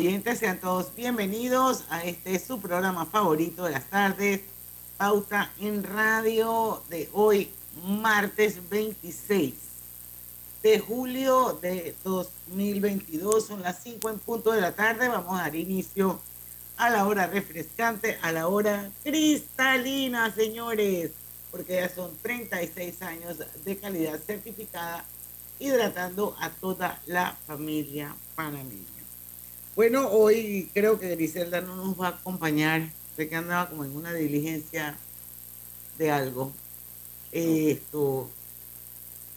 oyentes, sean todos bienvenidos a este su programa favorito de las tardes, Pauta en Radio de hoy, martes 26 de julio de 2022. Son las 5 en punto de la tarde. Vamos a dar inicio a la hora refrescante, a la hora cristalina, señores, porque ya son 36 años de calidad certificada, hidratando a toda la familia panameña. Bueno, hoy creo que Griselda no nos va a acompañar. Sé que andaba como en una diligencia de algo. Esto.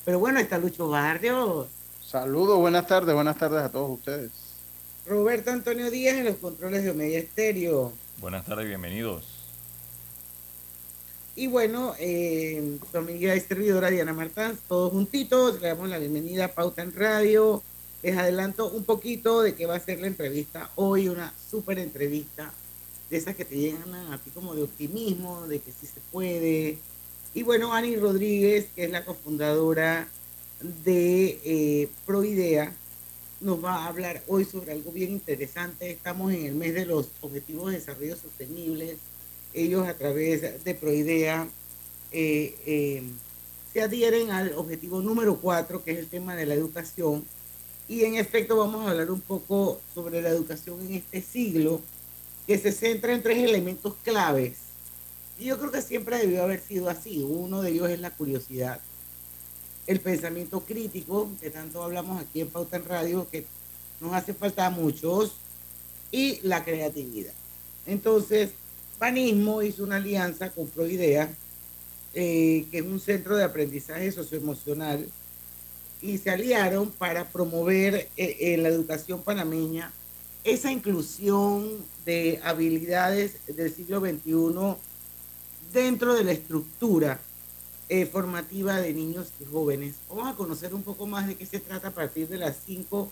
Pero bueno, está Lucho Barrios. Saludos, buenas tardes, buenas tardes a todos ustedes. Roberto Antonio Díaz en los controles de Omedia Estéreo. Buenas tardes, bienvenidos. Y bueno, eh, su amiga y servidora Diana Martán, todos juntitos, le damos la bienvenida a Pauta en Radio. Les adelanto un poquito de qué va a ser la entrevista hoy, una súper entrevista de esas que te llegan a ti como de optimismo, de que sí se puede. Y bueno, Ani Rodríguez, que es la cofundadora de eh, Proidea, nos va a hablar hoy sobre algo bien interesante. Estamos en el mes de los Objetivos de Desarrollo Sostenibles. Ellos a través de Proidea eh, eh, se adhieren al objetivo número cuatro, que es el tema de la educación y en efecto vamos a hablar un poco sobre la educación en este siglo, que se centra en tres elementos claves. Y yo creo que siempre debió haber sido así. Uno de ellos es la curiosidad, el pensamiento crítico, que tanto hablamos aquí en Pauta en Radio, que nos hace falta a muchos, y la creatividad. Entonces, Panismo hizo una alianza con Proidea, eh, que es un centro de aprendizaje socioemocional y se aliaron para promover en eh, eh, la educación panameña esa inclusión de habilidades del siglo XXI dentro de la estructura eh, formativa de niños y jóvenes. Vamos a conocer un poco más de qué se trata a partir de las 5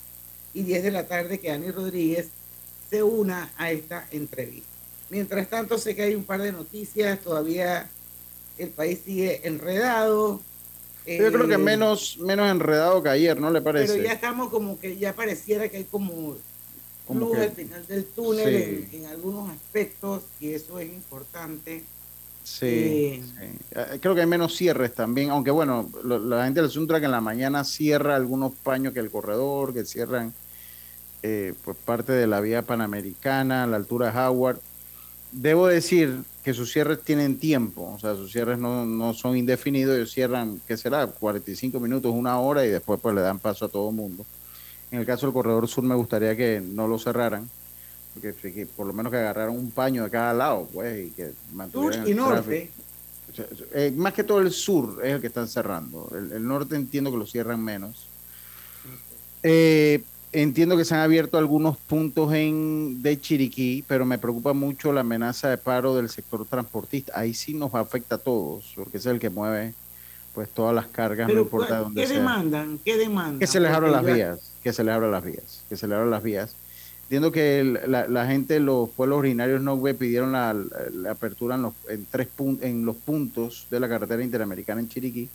y 10 de la tarde que Ani Rodríguez se una a esta entrevista. Mientras tanto, sé que hay un par de noticias, todavía el país sigue enredado, yo creo que eh, menos, menos enredado que ayer, ¿no le parece? Pero ya estamos como que ya pareciera que hay como, luz al final del túnel en, algunos aspectos y eso es importante. Sí, eh, eh, creo que hay menos cierres también, aunque bueno, la gente del Suntra que en la mañana cierra algunos paños que el corredor, que cierran pues parte de la vía panamericana a la altura de Howard. Debo decir que sus cierres tienen tiempo, o sea, sus cierres no, no son indefinidos, ellos cierran, ¿qué será? 45 minutos, una hora y después pues le dan paso a todo el mundo. En el caso del corredor sur me gustaría que no lo cerraran, porque por lo menos que agarraran un paño de cada lado, pues, y que mantuvieran sur y norte. Eh, más que todo el sur es el que están cerrando. El, el norte entiendo que lo cierran menos. Eh, Entiendo que se han abierto algunos puntos en de Chiriquí, pero me preocupa mucho la amenaza de paro del sector transportista. Ahí sí nos afecta a todos, porque es el que mueve pues todas las cargas, no importa dónde ¿qué demandan? ¿Qué demandan? Que se les abran las vías, que se les abran las vías, que se les abran las vías. Entiendo que la, gente, los pueblos originarios no pidieron la, apertura en los, en, tres en los puntos de la carretera interamericana en Chiriquí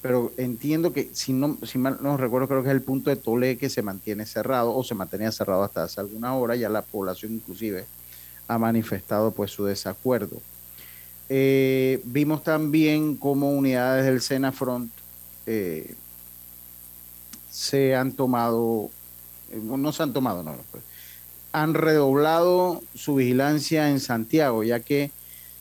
pero entiendo que, si no si mal no recuerdo, creo que es el punto de Tolé que se mantiene cerrado o se mantenía cerrado hasta hace alguna hora, ya la población inclusive ha manifestado pues su desacuerdo. Eh, vimos también cómo unidades del Senafront eh, se han tomado, eh, no se han tomado, no, pues, han redoblado su vigilancia en Santiago, ya que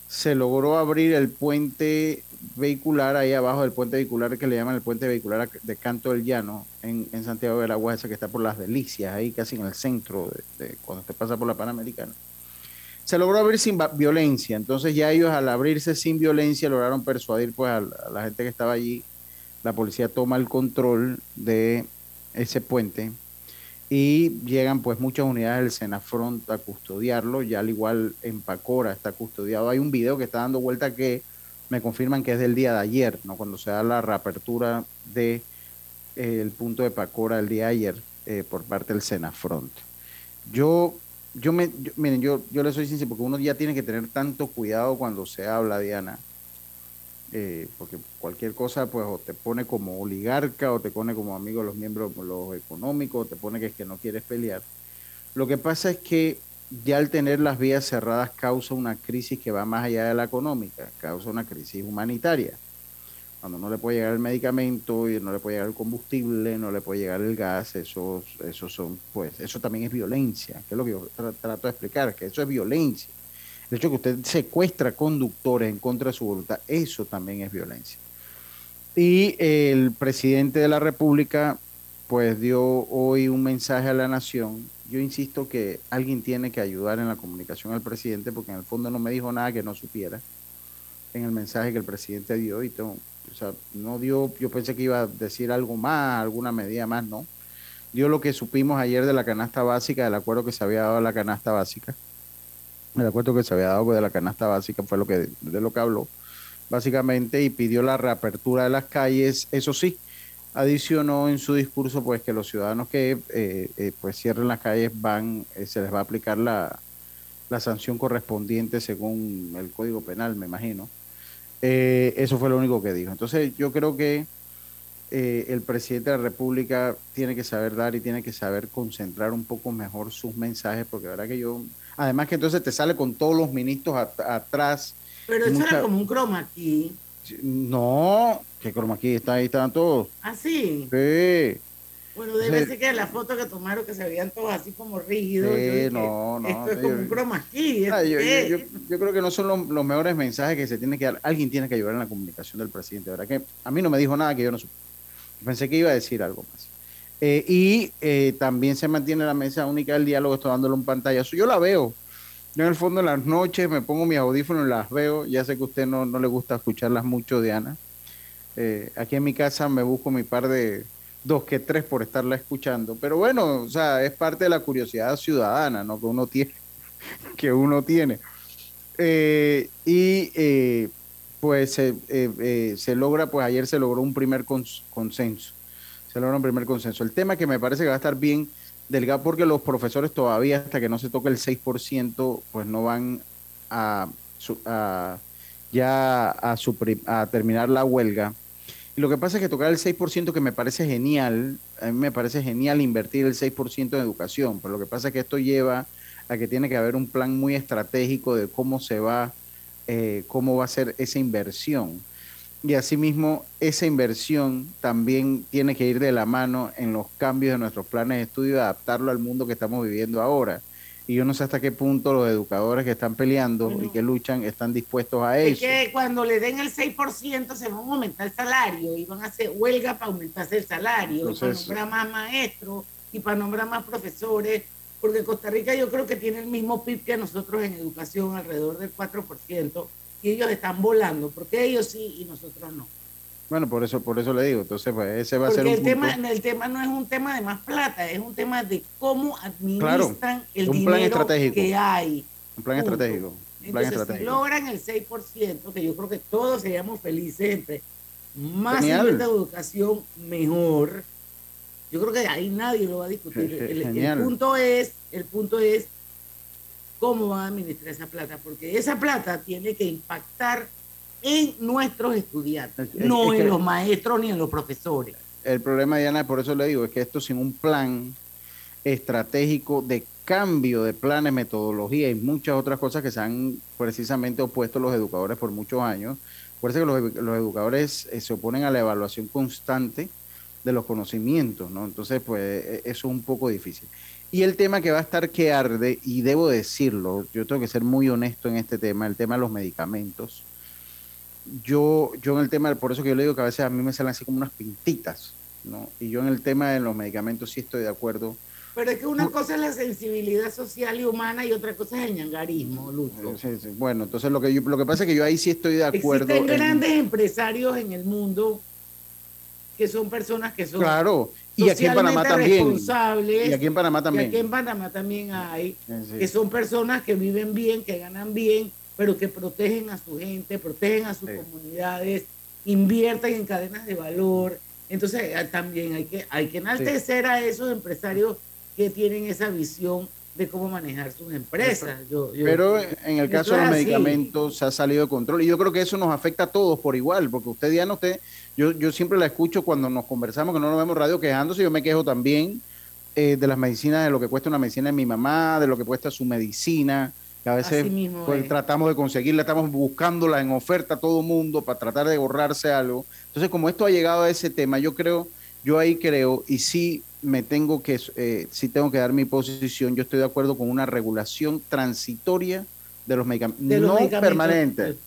se logró abrir el puente vehicular ahí abajo del puente vehicular que le llaman el puente vehicular de Canto del Llano en, Santiago de la Guasa que está por las Delicias, ahí casi en el centro de, cuando usted pasa por la Panamericana. Se logró abrir sin violencia, entonces ya ellos al abrirse sin violencia lograron persuadir pues a, la gente que estaba allí, la policía toma el control de ese puente y llegan pues muchas unidades del Senafront a custodiarlo, ya al igual en Pacora está custodiado. Hay un video que está dando vuelta que me confirman que es del día de ayer, ¿no? cuando se da la reapertura del de, el punto de Pacora el día de ayer eh, por parte del Senafront. Yo, yo me, miren, yo, yo le soy sincero, porque uno ya tiene que tener tanto cuidado cuando se habla, Diana, eh, porque cualquier cosa, pues, o te pone como oligarca, o te pone como amigo de los miembros los económicos, o te pone que es que no quieres pelear. Lo que pasa es que ya al tener las vías cerradas causa una crisis que va más allá de la económica, causa una crisis humanitaria. Cuando no le puede llegar el medicamento y no le puede llegar el combustible, no le puede llegar el gas, eso, son, pues, eso también es violencia, que es lo que yo trato de explicar, que eso es violencia. El hecho de que usted secuestra conductores en contra de su voluntad, eso también es violencia. Y el presidente de la República, pues dio hoy un mensaje a la nación. Yo insisto que alguien tiene que ayudar en la comunicación al presidente, porque en el fondo no me dijo nada que no supiera en el mensaje que el presidente dio y tengo, o sea, no dio, yo pensé que iba a decir algo más, alguna medida más, no. Dio lo que supimos ayer de la canasta básica, del acuerdo que se había dado a la canasta básica. El acuerdo que se había dado de la canasta básica fue lo que, de lo que habló, básicamente, y pidió la reapertura de las calles. Eso sí, adicionó en su discurso pues que los ciudadanos que eh, eh, pues cierren las calles van, eh, se les va a aplicar la, la sanción correspondiente según el Código Penal, me imagino. Eh, eso fue lo único que dijo. Entonces yo creo que eh, el presidente de la República tiene que saber dar y tiene que saber concentrar un poco mejor sus mensajes, porque la verdad que yo, además que entonces te sale con todos los ministros atrás. Pero eso era como un croma aquí. No, que croma está ahí, estaban todos. ¿Ah, sí? Sí. Bueno, debe ser que la foto que tomaron que se veían todos así como rígidos. Sí, no, no. Esto es como un croma. Ah, yo, creo que no son los, mejores mensajes que se tiene que dar. Alguien tiene que ayudar en la comunicación del presidente. ¿verdad? Que a mí no me dijo nada que yo no supe. Pensé que iba a decir algo más. Eh, y eh, también se mantiene la mesa única del diálogo, estoy dándole un pantallazo. Yo la veo. Yo en el fondo en las noches me pongo mis audífonos y las veo. Ya sé que a usted no, no le gusta escucharlas mucho, Diana. Eh, aquí en mi casa me busco mi par de, dos que tres por estarla escuchando. Pero bueno, o sea, es parte de la curiosidad ciudadana, ¿no? Que uno tiene. que uno tiene. Eh, y eh, pues se logra, pues ayer se logró un primer consenso. Se logra un primer consenso. El tema que me parece que va a estar bien delgado, porque los profesores todavía, hasta que no se toque el 6%, pues no van a, a ya a, a terminar la huelga y lo que pasa es que tocar el 6%, que me parece genial, a mí me parece genial invertir el 6% en educación, pero lo que pasa es que esto lleva a que tiene que haber un plan muy estratégico de cómo se va, eh, cómo va a ser esa inversión. Y asimismo, esa inversión también tiene que ir de la mano en los cambios de nuestros planes de estudio y adaptarlo al mundo que estamos viviendo ahora. Y yo no sé hasta qué punto los educadores que están peleando y que luchan están dispuestos a eso. Es que cuando le den el 6% se van a aumentar el salario y van a hacer huelga para aumentarse el salario, para nombrar más maestros y para nombrar más profesores, porque Costa Rica yo creo que tiene el mismo PIB que nosotros en educación, alrededor del 4%, y ellos están volando, porque ellos sí y nosotros no. Bueno, por eso, por eso le digo. Entonces, pues ese va a ser un el tema, el tema no es un tema de más plata, es un tema de cómo administran el dinero que hay. Un plan estratégico. Un plan Entonces, si logran el 6%, que yo creo que todos seríamos felices entre más nivel de educación, mejor. Yo creo que ahí nadie lo va a discutir. el, punto es, el punto es cómo van a administrar esa plata, porque esa plata tiene que impactar en nuestros estudiantes, no en los maestros ni en los profesores. El problema, Diana, por eso le digo, es que esto sin un plan estratégico de cambio de planes, metodología y muchas otras cosas que se han precisamente opuesto los educadores por muchos años. Por eso que los, educadores eh, se oponen a la evaluación constante de los conocimientos, ¿no? Entonces, pues e, eso es un poco difícil. Y el tema que va a estar que arde, y debo decirlo, yo tengo que ser muy honesto en este tema, el tema de los medicamentos yo, yo en el tema, por eso que yo le digo que a veces a mí me salen así como unas pintitas, ¿no? Y yo en el tema de los medicamentos sí estoy de acuerdo. Pero es que una cosa es la sensibilidad social y humana y otra cosa es el ñangarismo, Lucho. Bueno, entonces lo que, yo, lo que pasa es que yo ahí sí estoy de acuerdo. Existen grandes empresarios en el mundo que son personas que son claro y aquí en Panamá también. y aquí en Panamá también y aquí en Panamá también hay que son personas que viven bien que ganan bien pero que protegen a su gente, protegen a sus comunidades, invierten en cadenas de valor. Entonces eh, también hay que, hay que enaltecer a esos empresarios que tienen esa visión de cómo manejar sus empresas. pero en el caso de los medicamentos se ha salido de control y yo creo que eso nos afecta a todos por igual, porque usted ya no usted, yo, yo siempre la escucho cuando nos conversamos, que no nos vemos radio quejándose, yo me quejo también eh, de las medicinas, de lo que cuesta una medicina de mi mamá, de lo que cuesta su medicina, que a veces pues, tratamos de conseguirla, estamos buscándola en oferta a todo mundo para tratar de ahorrarse algo. Entonces, como esto ha llegado a ese tema, yo creo, yo ahí creo, y sí me tengo que, eh, sí tengo que dar mi posición, yo estoy de acuerdo con una regulación transitoria de los medicamentos, no permanente,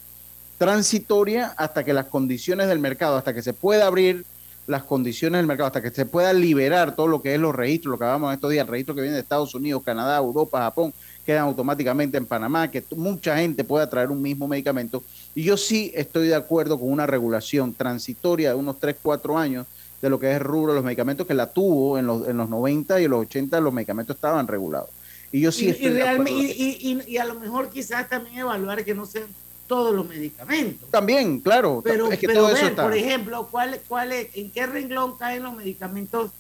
transitoria hasta que las condiciones del mercado, hasta que se pueda abrir las condiciones del mercado, hasta que se pueda liberar todo lo que es los registros, lo que hablamos estos días, el registro que viene de Estados Unidos, Canadá, Europa, Japón, quedan automáticamente en Panamá, que mucha gente pueda traer un mismo medicamento. Y yo sí estoy de acuerdo con una regulación transitoria de unos 3, 4 años de lo que es rubro de los medicamentos, que la tuvo en los, en los 90 y en los 80 los medicamentos estaban regulados. Y yo sí estoy y, y, a lo mejor quizás también evaluar que no sean todos los medicamentos. También, claro. Pero, es que todo eso está. por ejemplo, ¿cuál, cuál es, ¿en qué renglón caen los medicamentos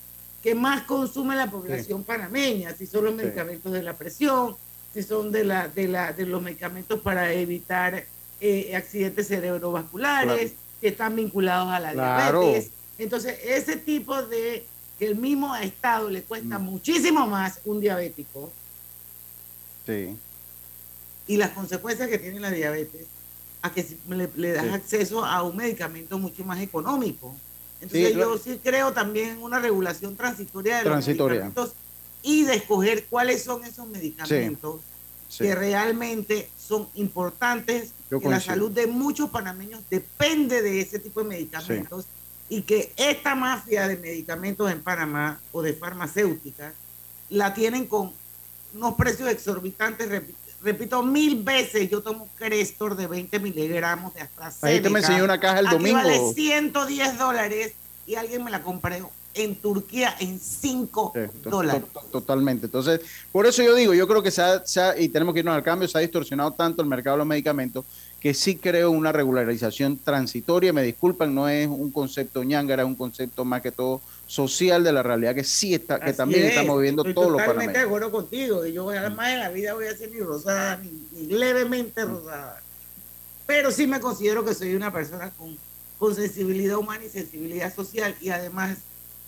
que más consume la población panameña? Si son los medicamentos de la presión, si son de, la, de, la, de los medicamentos para evitar eh, accidentes cerebrovasculares, que están vinculados a la diabetes. Entonces, ese tipo de que el mismo Estado le cuesta mm. muchísimo más un diabético. Sí. Y las consecuencias que tiene la diabetes a que le, das acceso a un medicamento mucho más económico. Entonces yo sí creo también en una regulación transitoria de los medicamentos y de escoger cuáles son esos medicamentos que realmente son importantes, que la salud de muchos panameños depende de ese tipo de medicamentos y que esta mafia de medicamentos en Panamá o de farmacéuticas la tienen con unos precios exorbitantes, repito mil veces, yo tomo Crestor de 20 miligramos de AstraZeneca. Ahí te me enseñó una caja el domingo. vale 110 dólares y alguien me la compró en Turquía en 5 dólares. Totalmente. Entonces, por eso yo digo, yo creo que se ha, y tenemos que irnos al cambio, se ha distorsionado tanto el mercado de los medicamentos que sí creo una regularización transitoria. Me disculpan, no es un concepto ñangara, es un concepto más que todo social de la realidad que sí está, que también estamos viviendo todos los Totalmente de acuerdo contigo. Y yo además en la vida voy a ser ni rosada, ni, levemente rosada. Pero sí me considero que soy una persona con, con sensibilidad humana y sensibilidad social. Y además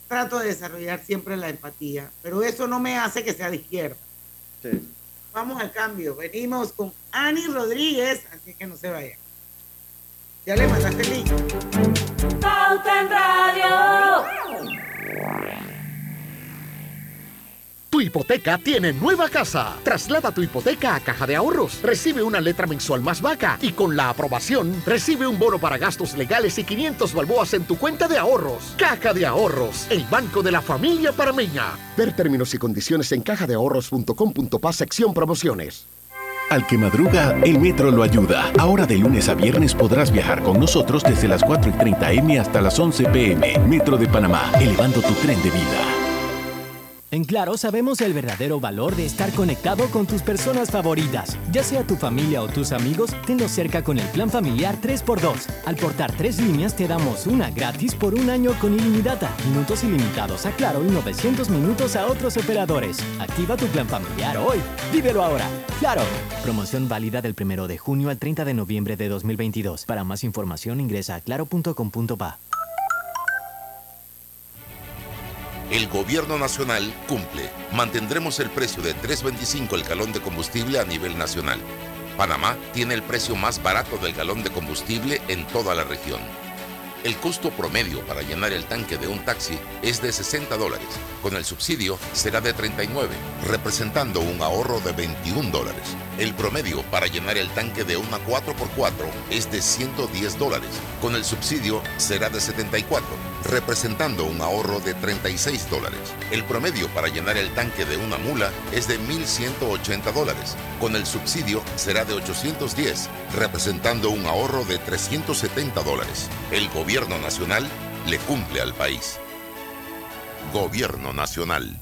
trato de desarrollar siempre la empatía. Pero eso no me hace que sea de izquierda. Vamos al cambio. Venimos con Ani Rodríguez, así que no se vayan. Ya le mandaste el link. Pauta en Radio. Tu hipoteca tiene nueva casa. Traslada tu hipoteca a Caja de Ahorros. Recibe una letra mensual más vaca y con la aprobación recibe un bono para gastos legales y 500 balboas en tu cuenta de ahorros. Caja de Ahorros, el banco de la familia parameña. Ver términos y condiciones en cajadeahorros.com.pa sección promociones. Al que madruga, el metro lo ayuda. Ahora de lunes a viernes podrás viajar con nosotros desde las 4 y 30 M hasta las 11 PM. Metro de Panamá, elevando tu tren de vida. En Claro sabemos el verdadero valor de estar conectado con tus personas favoritas. Ya sea tu familia o tus amigos, tenlos cerca con el plan familiar 3x2. Al portar tres líneas te damos una gratis por un año con ilimitada, minutos ilimitados a Claro y 900 minutos a otros operadores. Activa tu plan familiar hoy. Vívelo ahora. Claro. Promoción válida del 1 de junio al 30 de noviembre de 2022. Para más información ingresa a claro.com.pa. El gobierno nacional cumple. Mantendremos el precio de 3.25 el galón de combustible a nivel nacional. Panamá tiene el precio más barato del galón de combustible en toda la región. El costo promedio para llenar el tanque de un taxi es de 60 dólares. Con el subsidio será de 39, representando un ahorro de 21 dólares. El promedio para llenar el tanque de una 4x4 es de 110 dólares. Con el subsidio será de 74, representando un ahorro de 36 dólares. El promedio para llenar el tanque de una mula es de 1.180 dólares. Con el subsidio será de 810, representando un ahorro de 370 dólares. El Gobierno Nacional le cumple al país. Gobierno Nacional.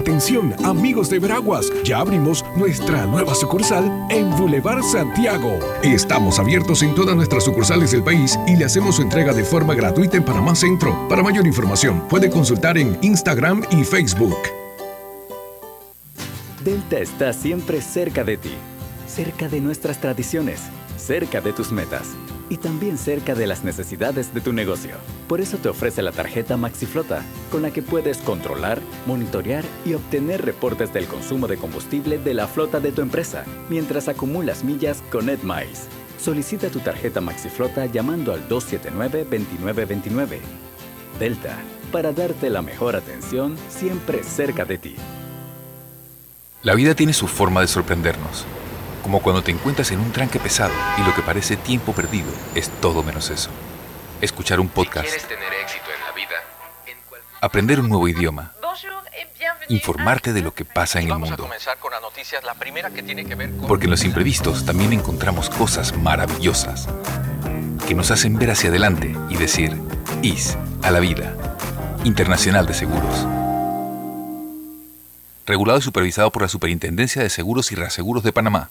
Atención, amigos de Veraguas, ya abrimos nuestra nueva sucursal en Boulevard Santiago. Estamos abiertos en todas nuestras sucursales del país y le hacemos su entrega de forma gratuita en Panamá Centro. Para mayor información, puede consultar en Instagram y Facebook. Delta está siempre cerca de ti, cerca de nuestras tradiciones, cerca de tus metas y también cerca de las necesidades de tu negocio. Por eso te ofrece la tarjeta MaxiFlota, con la que puedes controlar, monitorear y obtener reportes del consumo de combustible de la flota de tu empresa, mientras acumulas millas con EdMiles. Solicita tu tarjeta MaxiFlota llamando al 279-2929. Delta, para darte la mejor atención siempre cerca de ti. La vida tiene su forma de sorprendernos como cuando te encuentras en un tranque pesado y lo que parece tiempo perdido es todo menos eso. Escuchar un podcast. Aprender un nuevo idioma. Informarte de lo que pasa en el mundo. Porque en los imprevistos también encontramos cosas maravillosas que nos hacen ver hacia adelante y decir, IS a la vida. Internacional de Seguros. Regulado y supervisado por la Superintendencia de Seguros y Reaseguros de Panamá.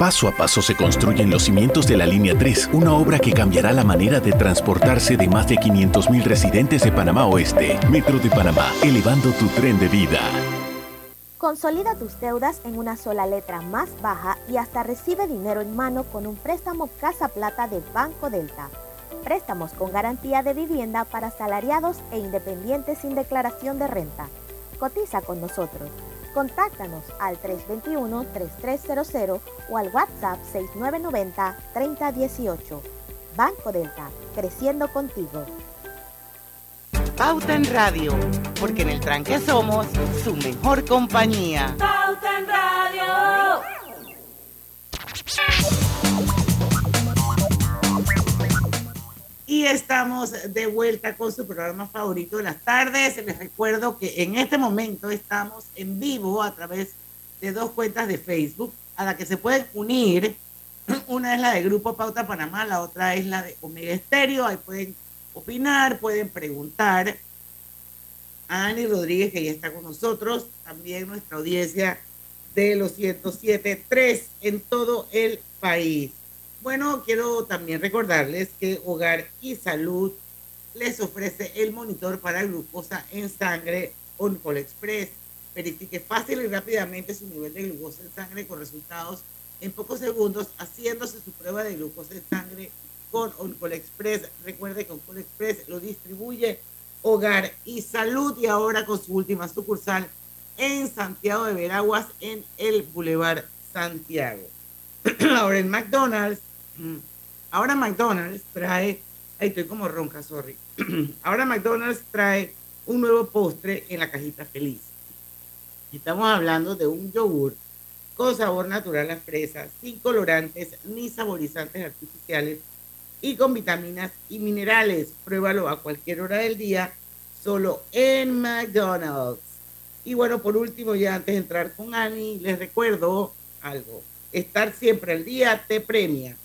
Paso a paso se construyen los cimientos de la Línea 3, una obra que cambiará la manera de transportarse de más de 500.000 residentes de Panamá Oeste. Metro de Panamá, elevando tu tren de vida. Consolida tus deudas en una sola letra más baja y hasta recibe dinero en mano con un préstamo Casa Plata de Banco Delta. Préstamos con garantía de vivienda para asalariados e independientes sin declaración de renta. Cotiza con nosotros Contáctanos al 321-3300 o al WhatsApp 6990-3018. Banco Delta, creciendo contigo. Pauta en Radio, porque en el tranque somos su mejor compañía. Y estamos de vuelta con su programa favorito de las tardes. Les recuerdo que en este momento estamos en vivo a través de dos cuentas de Facebook a las que se pueden unir. Una es la de Grupo Pauta Panamá, la otra es la de Omega Estéreo. Ahí pueden opinar, pueden preguntar. A Ani Rodríguez, que ya está con nosotros, también nuestra audiencia de los 107.3 en todo el país. Bueno, quiero también recordarles que Hogar y Salud les ofrece el monitor para glucosa en sangre Oncol Express. Verifique fácil y rápidamente su nivel de glucosa en sangre con resultados en pocos segundos haciéndose su prueba de glucosa en sangre con Oncol Express. Recuerde que Oncol Express lo distribuye Hogar y Salud y ahora con su última sucursal en Santiago de Veraguas en el Boulevard Santiago. ahora en McDonald's. Ahora McDonald's trae, ahí estoy como ronca, sorry. Ahora McDonald's trae un nuevo postre en la cajita feliz. Estamos hablando de un yogur con sabor natural a fresa, sin colorantes ni saborizantes artificiales y con vitaminas y minerales. Pruébalo a cualquier hora del día, solo en McDonald's. Y bueno, por último, ya antes de entrar con Annie, les recuerdo algo. Estar siempre al día te premia.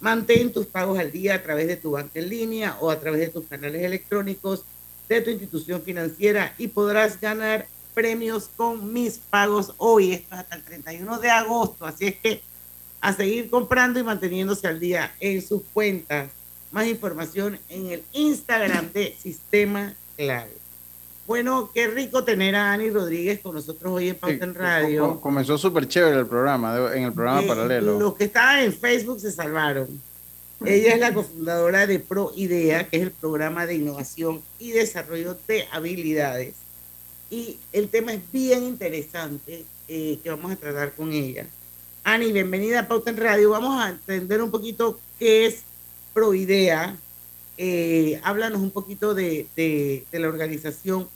Mantén tus pagos al día a través de tu banca en línea o a través de tus canales electrónicos de tu institución financiera y podrás ganar premios con mis pagos hoy. Esto es hasta el 31 de agosto. Así es que a seguir comprando y manteniéndose al día en sus cuentas. Más información en el Instagram de Sistema Clave. Bueno, qué rico tener a Ani Rodríguez con nosotros hoy en Pauta en Radio. Comenzó súper chévere el programa, en el programa paralelo. Los que estaban en Facebook se salvaron. Ella es la cofundadora de Pro Idea, que es el programa de innovación y desarrollo de habilidades. Y el tema es bien interesante eh, que vamos a tratar con ella. Ani, bienvenida a Pauta en Radio. Vamos a entender un poquito qué es Pro Idea. Eh, háblanos un poquito de, de la organización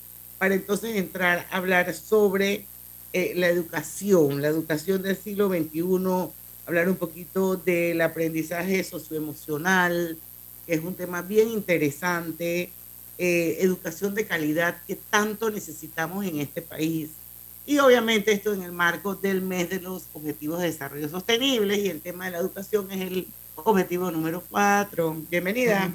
para entonces entrar a hablar sobre eh, la educación, la educación del siglo XXI hablar un poquito del aprendizaje socioemocional, que es un tema bien interesante, eh, educación de calidad que tanto necesitamos en este país. Y obviamente esto en el marco del mes de los Objetivos de Desarrollo Sostenible y el tema de la educación es el objetivo número cuatro. Bienvenida.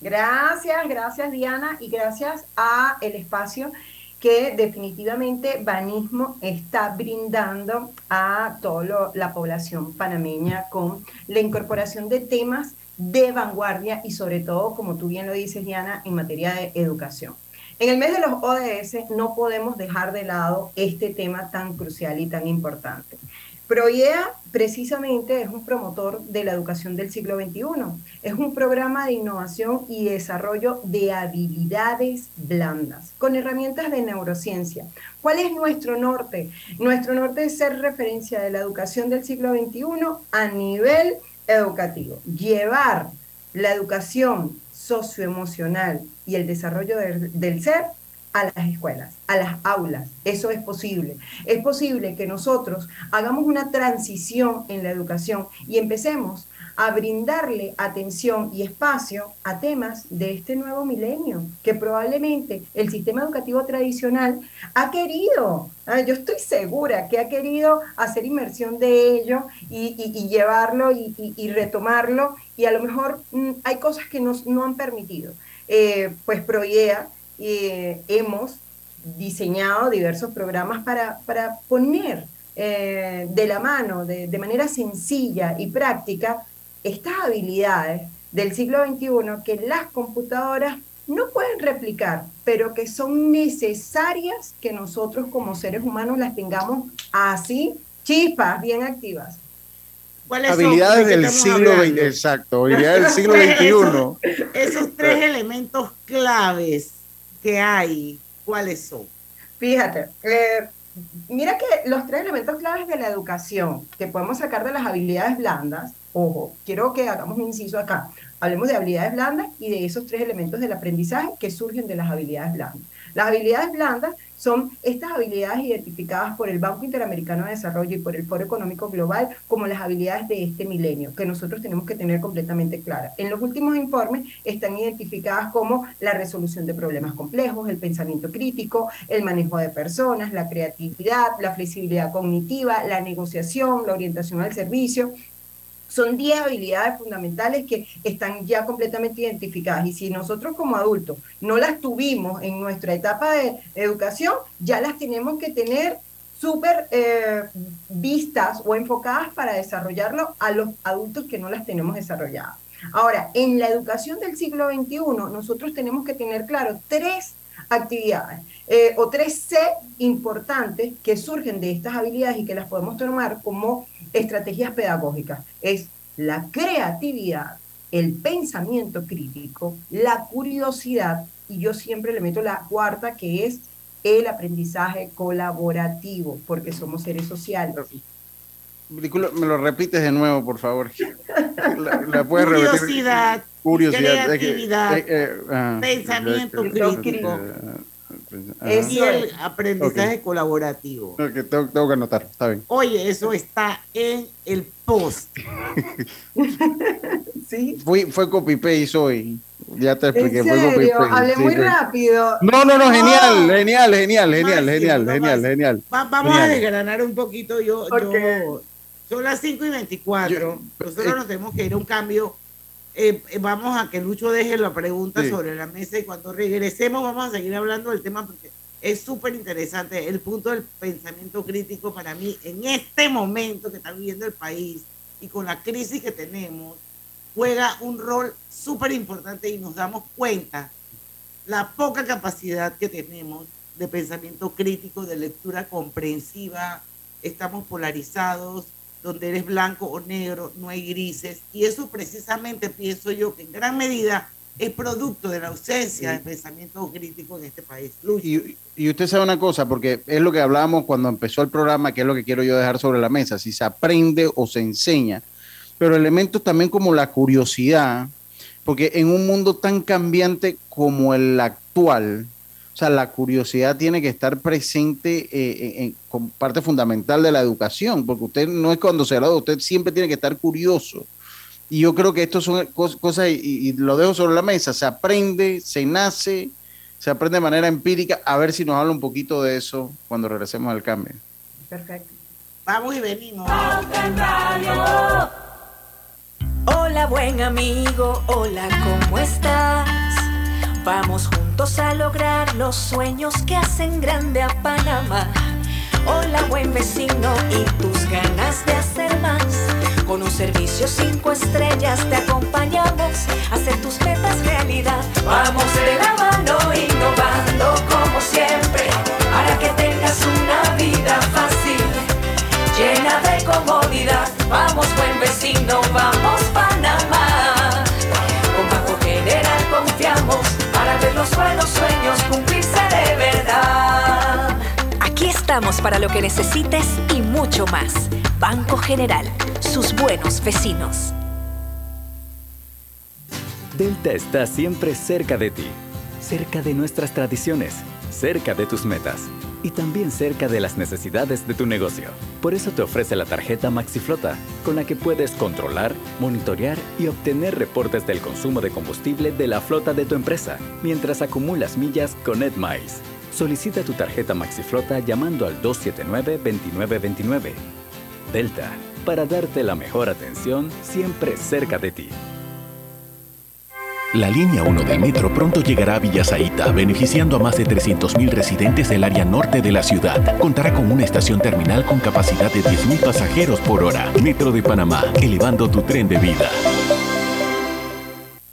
Gracias, gracias Diana y gracias a el espacio que definitivamente Banismo está brindando a toda la población panameña con la incorporación de temas de vanguardia y sobre todo, como tú bien lo dices, Diana, en materia de educación. En el mes de los ODS no podemos dejar de lado este tema tan crucial y tan importante. ProIEA precisamente es un promotor de la educación del siglo XXI. Es un programa de innovación y desarrollo de habilidades blandas con herramientas de neurociencia. ¿Cuál es nuestro norte? Nuestro norte es ser referencia de la educación del siglo XXI a nivel educativo. Llevar la educación socioemocional y el desarrollo del, del ser a las escuelas, a las aulas. Eso es posible. Es posible que nosotros hagamos una transición en la educación y empecemos a brindarle atención y espacio a temas de este nuevo milenio, que probablemente el sistema educativo tradicional ha querido, ah, yo estoy segura que ha querido hacer inmersión de ello y, llevarlo y, retomarlo, y a lo mejor mm, hay cosas que nos, no han permitido. Eh, pues ProIEA eh, hemos diseñado diversos programas para, para poner eh, de la mano, de, de, manera sencilla y práctica, estas habilidades del siglo XXI que las computadoras no pueden replicar, pero que son necesarias que nosotros como seres humanos las tengamos así, chispas, bien activas. Habilidades del siglo XX, exacto, habilidades del siglo XXI. esos tres elementos claves que hay, ¿cuáles son? Fíjate, eh, mira que los tres elementos claves de la educación que podemos sacar de las habilidades blandas, ojo, quiero que hagamos un inciso acá, hablemos de habilidades blandas y de esos tres elementos del aprendizaje que surgen de las habilidades blandas. Las habilidades blandas son estas habilidades identificadas por el Banco Interamericano de Desarrollo y por el Foro Económico Global como las habilidades de este milenio, que nosotros tenemos que tener completamente claras. En los últimos informes están identificadas como la resolución de problemas complejos, el pensamiento crítico, el manejo de personas, la creatividad, la flexibilidad cognitiva, la negociación, la orientación al servicio, son 10 habilidades fundamentales que están ya completamente identificadas y si nosotros como adultos no las tuvimos en nuestra etapa de educación, ya las tenemos que tener súper eh, vistas o enfocadas para desarrollarlo a los adultos que no las tenemos desarrolladas. Ahora, en la educación del siglo XXI, nosotros tenemos que tener claro tres actividades eh, o tres C importantes que surgen de estas habilidades y que las podemos tomar como estrategias pedagógicas. Es la creatividad, el pensamiento crítico, la curiosidad y yo siempre le meto la cuarta que es el aprendizaje colaborativo, porque somos seres sociales. Me lo repites de nuevo, por favor. La, puedes curiosidad, Curiosidad, creatividad, eh, eh, ah, pensamiento crítico. Ah. y el aprendizaje colaborativo. tengo, que anotar, está bien. Oye, eso está en el post. ¿Sí? Fue, fue copy-paste hoy. Ya te expliqué, fue copy-paste. Hablé muy rápido. No, no, no, genial, genial, genial, genial, genial, genial, genial. vamos a desgranar un poquito. Yo, yo, son las 5 y 24. Nosotros eh, nos tenemos que ir a un cambio eh, eh, vamos a que Lucho deje la pregunta sobre la mesa y cuando regresemos vamos a seguir hablando del tema porque es súper interesante. El punto del pensamiento crítico para mí en este momento que está viviendo el país y con la crisis que tenemos juega un rol súper importante y nos damos cuenta la poca capacidad que tenemos de pensamiento crítico, de lectura comprensiva, estamos polarizados, donde eres blanco o negro, no hay grises. Y eso precisamente pienso yo que en gran medida es producto de la ausencia de pensamiento crítico en este país. Y, y, usted sabe una cosa, porque es lo que hablábamos cuando empezó el programa, que es lo que quiero yo dejar sobre la mesa, si se aprende o se enseña, pero elementos también como la curiosidad, porque en un mundo tan cambiante como el actual, O sea, la curiosidad tiene que estar presente eh, en, como parte fundamental de la educación, porque usted no es cuando se gradúa, usted siempre tiene que estar curioso. Y yo creo que esto son cosas, y, lo dejo sobre la mesa, se aprende, se nace, se aprende de manera empírica, a ver si nos habla un poquito de eso cuando regresemos al cambio. Perfecto. Vamos y venimos. Hola buen amigo, hola, ¿cómo estás? Vamos juntos a lograr los sueños que hacen grande a Panamá. Hola buen vecino y tus ganas de hacer más. Con un servicio cinco estrellas te acompañamos a hacer tus metas realidad. Vamos de la mano innovando como siempre para que tengas una vida fácil, llena de comodidad. Vamos buen vecino, vamos Panamá. Los buenos sueños cumplirse de verdad. Aquí estamos para lo que necesites y mucho más. Banco General, sus buenos vecinos. Delta está siempre cerca de ti, cerca de nuestras tradiciones, cerca de tus metas y también cerca de las necesidades de tu negocio. Por eso te ofrece la tarjeta MaxiFlota, con la que puedes controlar, monitorear y obtener reportes del consumo de combustible de la flota de tu empresa, mientras acumulas millas con EdMiles. Solicita tu tarjeta MaxiFlota llamando al 279-2929. Delta, para darte la mejor atención siempre cerca de ti. La línea 1 del metro pronto llegará a Villasaita, beneficiando a más de 300.000 residentes del área norte de la ciudad. Contará con una estación terminal con capacidad de 10.000 pasajeros por hora. Metro de Panamá, elevando tu tren de vida.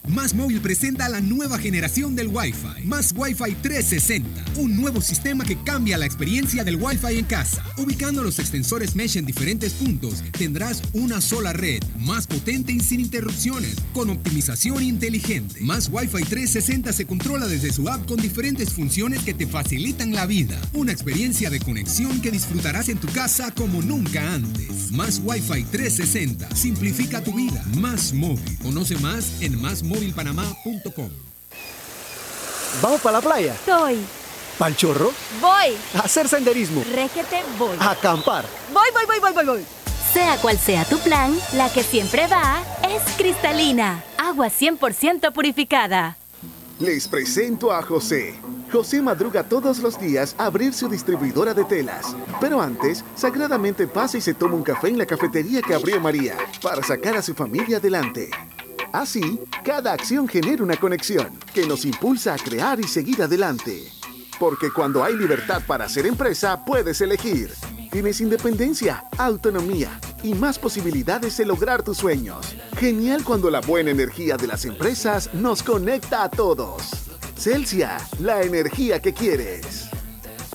Más Móvil presenta la nueva generación del Wi-Fi. Más Wi-Fi 360. Un nuevo sistema que cambia la experiencia del Wi-Fi en casa. Ubicando los extensores Mesh en diferentes puntos, tendrás una sola red, más potente y sin interrupciones, con optimización inteligente. Más Wi-Fi 360 se controla desde su app con diferentes funciones que te facilitan la vida. Una experiencia de conexión que disfrutarás en tu casa como nunca antes. Más Wi-Fi 360. Simplifica tu vida. Más móvil. Conoce más en ¿Vamos para la playa? Soy. ¿Pal chorro? Voy. A hacer senderismo. Réquete, voy. A acampar. Voy, voy, voy, voy, voy, voy. Sea cual sea tu plan, la que siempre va es cristalina. Agua 100% purificada. Les presento a José. José madruga todos los días a abrir su distribuidora de telas. Pero antes, sagradamente pasa y se toma un café en la cafetería que abrió María para sacar a su familia adelante. Así, cada acción genera una conexión que nos impulsa a crear y seguir adelante. Porque cuando hay libertad para hacer empresa, puedes elegir. Tienes independencia, autonomía y más posibilidades de lograr tus sueños. Genial cuando la buena energía de las empresas nos conecta a todos. Celsia, la energía que quieres.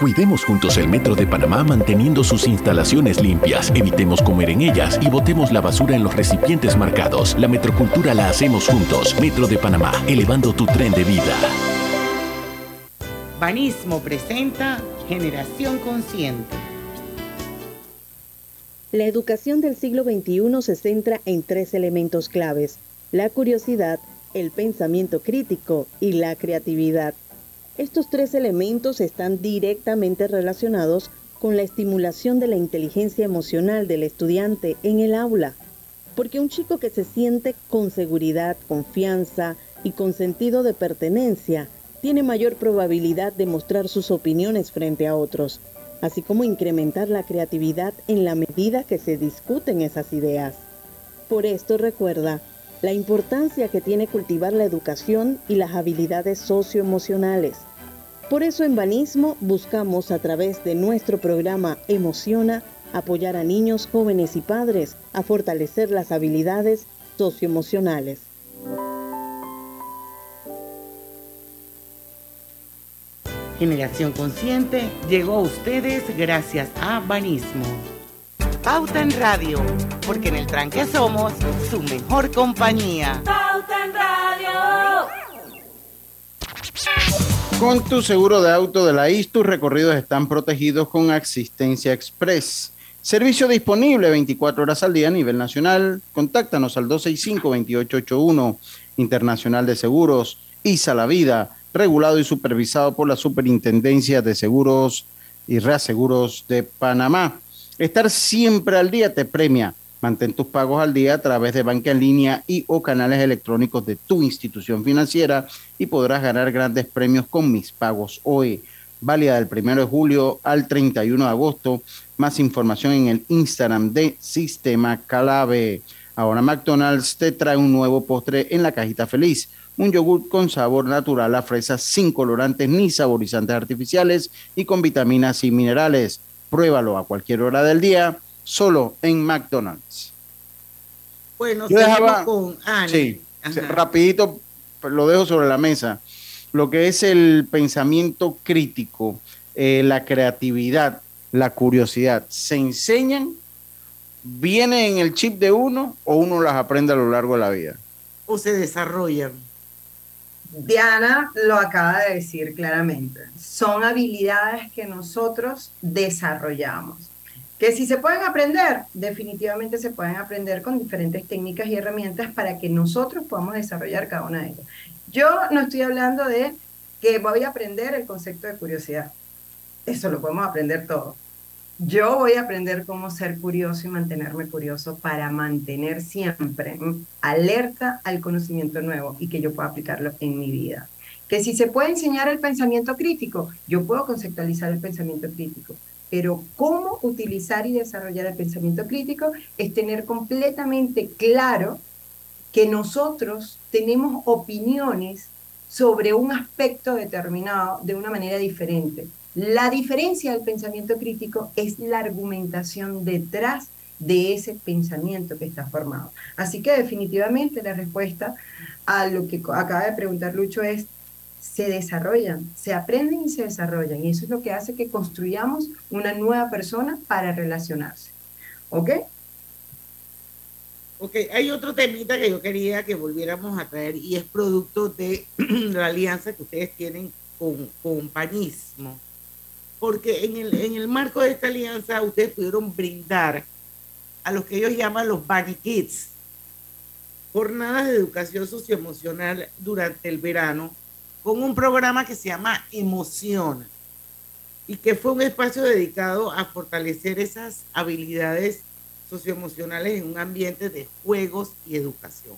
Cuidemos juntos el Metro de Panamá manteniendo sus instalaciones limpias, evitemos comer en ellas y botemos la basura en los recipientes marcados. La metrocultura la hacemos juntos. Metro de Panamá, elevando tu tren de vida. Banismo presenta Generación Consciente. La educación del siglo XXI se centra en tres elementos claves, la curiosidad, el pensamiento crítico y la creatividad. Estos tres elementos están directamente relacionados con la estimulación de la inteligencia emocional del estudiante en el aula, porque un chico que se siente con seguridad, confianza y con sentido de pertenencia tiene mayor probabilidad de mostrar sus opiniones frente a otros, así como incrementar la creatividad en la medida que se discuten esas ideas. Por esto recuerda, la importancia que tiene cultivar la educación y las habilidades socioemocionales. Por eso en Banismo buscamos a través de nuestro programa Emociona apoyar a niños, jóvenes y padres a fortalecer las habilidades socioemocionales. Generación Consciente llegó a ustedes gracias a Banismo. Pauta en Radio, porque en el tranque somos su mejor compañía. Pauta en Radio. Con tu seguro de auto de la IS, tus recorridos están protegidos con Asistencia Express. Servicio disponible 24 horas al día a nivel nacional. Contáctanos al 265-2881 Internacional de Seguros, ISA La Vida, regulado y supervisado por la Superintendencia de Seguros y Reaseguros de Panamá. Estar siempre al día te premia. Mantén tus pagos al día a través de banca en línea y o canales electrónicos de tu institución financiera y podrás ganar grandes premios con mis pagos hoy. Válida del 1 de julio al 31 de agosto. Más información en el Instagram de Sistema Calave. Ahora McDonald's te trae un nuevo postre en la cajita feliz. Un yogur con sabor natural a fresas sin colorantes ni saborizantes artificiales y con vitaminas y minerales. Pruébalo a cualquier hora del día, solo en McDonald's. Bueno, Yo dejaba- con Ana. Sí, Ajá. rapidito lo dejo sobre la mesa. Lo que es el pensamiento crítico, eh, la creatividad, la curiosidad, ¿se enseñan? ¿Viene en el chip de uno o uno las aprende a lo largo de la vida? O se desarrollan. Diana lo acaba de decir claramente. Son habilidades que nosotros desarrollamos. Que si se pueden aprender, definitivamente se pueden aprender con diferentes técnicas y herramientas para que nosotros podamos desarrollar cada una de ellas. Yo no estoy hablando de que voy a aprender el concepto de curiosidad. Eso lo podemos aprender todo. Yo voy a aprender cómo ser curioso y mantenerme curioso para mantener siempre alerta al conocimiento nuevo y que yo pueda aplicarlo en mi vida. Que si se puede enseñar el pensamiento crítico, yo puedo conceptualizar el pensamiento crítico. Pero cómo utilizar y desarrollar el pensamiento crítico es tener completamente claro que nosotros tenemos opiniones sobre un aspecto determinado de una manera diferente. La diferencia del pensamiento crítico es la argumentación detrás de ese pensamiento que está formado. Así que definitivamente la respuesta a lo que acaba de preguntar Lucho es, se desarrollan, se aprenden y se desarrollan. Y eso es lo que hace que construyamos una nueva persona para relacionarse. ¿Ok? Ok, hay otro temita que yo quería que volviéramos a traer y es producto de la alianza que ustedes tienen con, con Panismo. Porque en el, en el marco de esta alianza ustedes pudieron brindar a los que ellos llaman los Bunny Kids jornadas de educación socioemocional durante el verano con un programa que se llama Emociona y que fue un espacio dedicado a fortalecer esas habilidades socioemocionales en un ambiente de juegos y educación.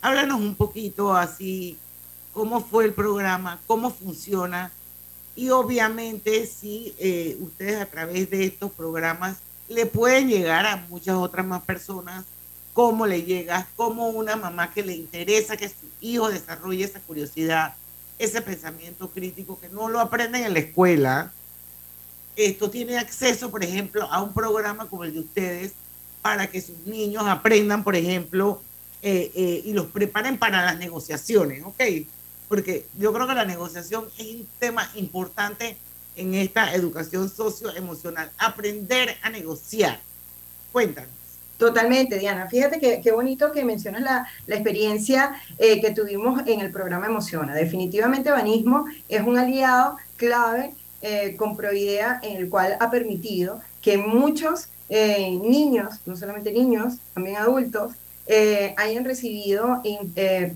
Háblanos un poquito así, cómo fue el programa, cómo funciona y obviamente si eh, ustedes a través de estos programas le pueden llegar a muchas otras más personas, cómo le llega, cómo una mamá que le interesa que su hijo desarrolle esa curiosidad, ese pensamiento crítico que no lo aprenden en la escuela, esto tiene acceso, por ejemplo, a un programa como el de ustedes para que sus niños aprendan, por ejemplo, eh, eh, y los preparen para las negociaciones, ¿ok? Porque yo creo que la negociación es un tema importante en esta educación socioemocional, aprender a negociar. Cuéntanos. Totalmente, Diana. Fíjate que qué bonito que mencionas la, la experiencia eh, que tuvimos en el programa Emociona. Definitivamente Banismo es un aliado clave eh, con Proidea en el cual ha permitido que muchos eh, niños, no solamente niños, también adultos, hayan recibido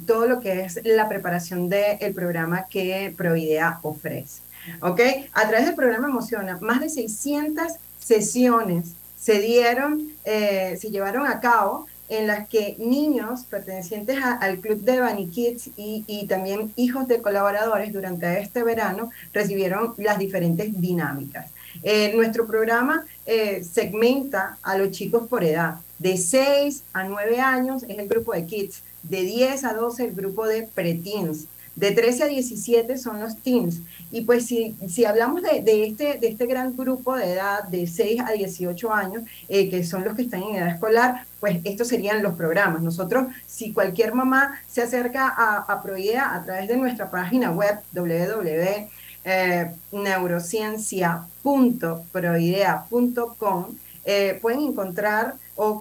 todo lo que es la preparación del programa que Proidea ofrece. ¿Ok? A través del programa Emociona, más de 600 sesiones se dieron, eh, se llevaron a cabo en las que niños pertenecientes al club de Bunny Kids y, y también hijos de colaboradores durante este verano recibieron las diferentes dinámicas. Eh, nuestro programa eh, segmenta a los chicos por edad. De 6 a 9 años es el grupo de kids. De 10 a 12 el grupo de preteens. De 13 a 17 son los teens. Y pues si, si hablamos de, este, de este gran grupo de edad de 6 a 18 años, eh, que son los que están en edad escolar, pues estos serían los programas. Nosotros, si cualquier mamá se acerca a, a Proidea a través de nuestra página web www.neurociencia.proidea.com, eh, pueden encontrar o,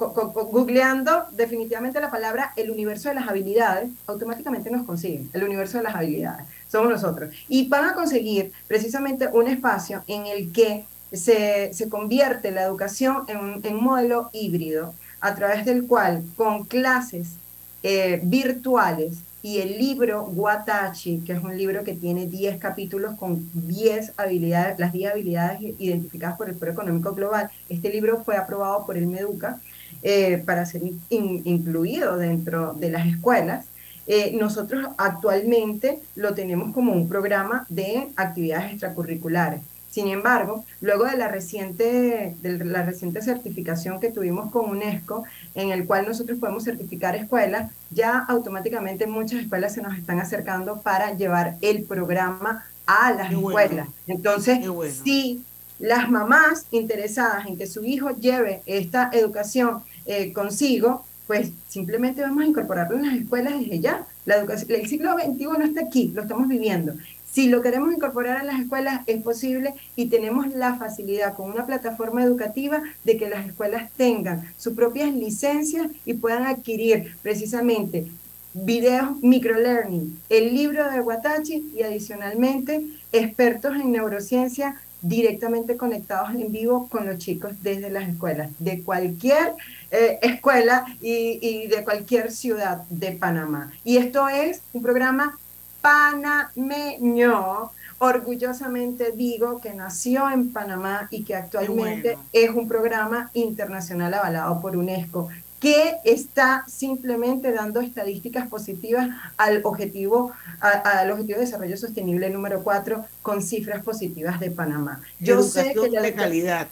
googleando definitivamente la palabra el universo de las habilidades, automáticamente nos consiguen el universo de las habilidades. Somos nosotros. Y van a conseguir precisamente un espacio en el que se, se convierte la educación en en un modelo híbrido, a través del cual con clases eh, virtuales y el libro Watachi, que es un libro que tiene 10 capítulos con 10 habilidades, las 10 habilidades identificadas por el Foro Económico Global. Este libro fue aprobado por el MEDUCA eh, para ser incluido dentro de las escuelas. Eh, nosotros actualmente lo tenemos como un programa de actividades extracurriculares. Sin embargo, luego de la reciente, de la reciente certificación que tuvimos con UNESCO, en el cual nosotros podemos certificar escuelas, ya automáticamente muchas escuelas se nos están acercando para llevar el programa a las escuelas. Entonces, si las mamás interesadas en que su hijo lleve esta educación eh, consigo, pues simplemente vamos a incorporarlo en las escuelas desde ya. La educación, el siglo XXI está aquí, lo estamos viviendo. Si lo queremos incorporar en las escuelas, es posible y tenemos la facilidad con una plataforma educativa de que las escuelas tengan sus propias licencias y puedan adquirir precisamente videos microlearning, el libro de Watachi y adicionalmente expertos en neurociencia directamente conectados en vivo con los chicos desde las escuelas, de cualquier eh, escuela y, y de cualquier ciudad de Panamá. Y esto es un programa panameño. Orgullosamente digo que nació en Panamá y que actualmente es un programa internacional avalado por UNESCO que está simplemente dando estadísticas positivas al objetivo, al objetivo de desarrollo sostenible número 4 con cifras positivas de Panamá. Yo sé que la de calidad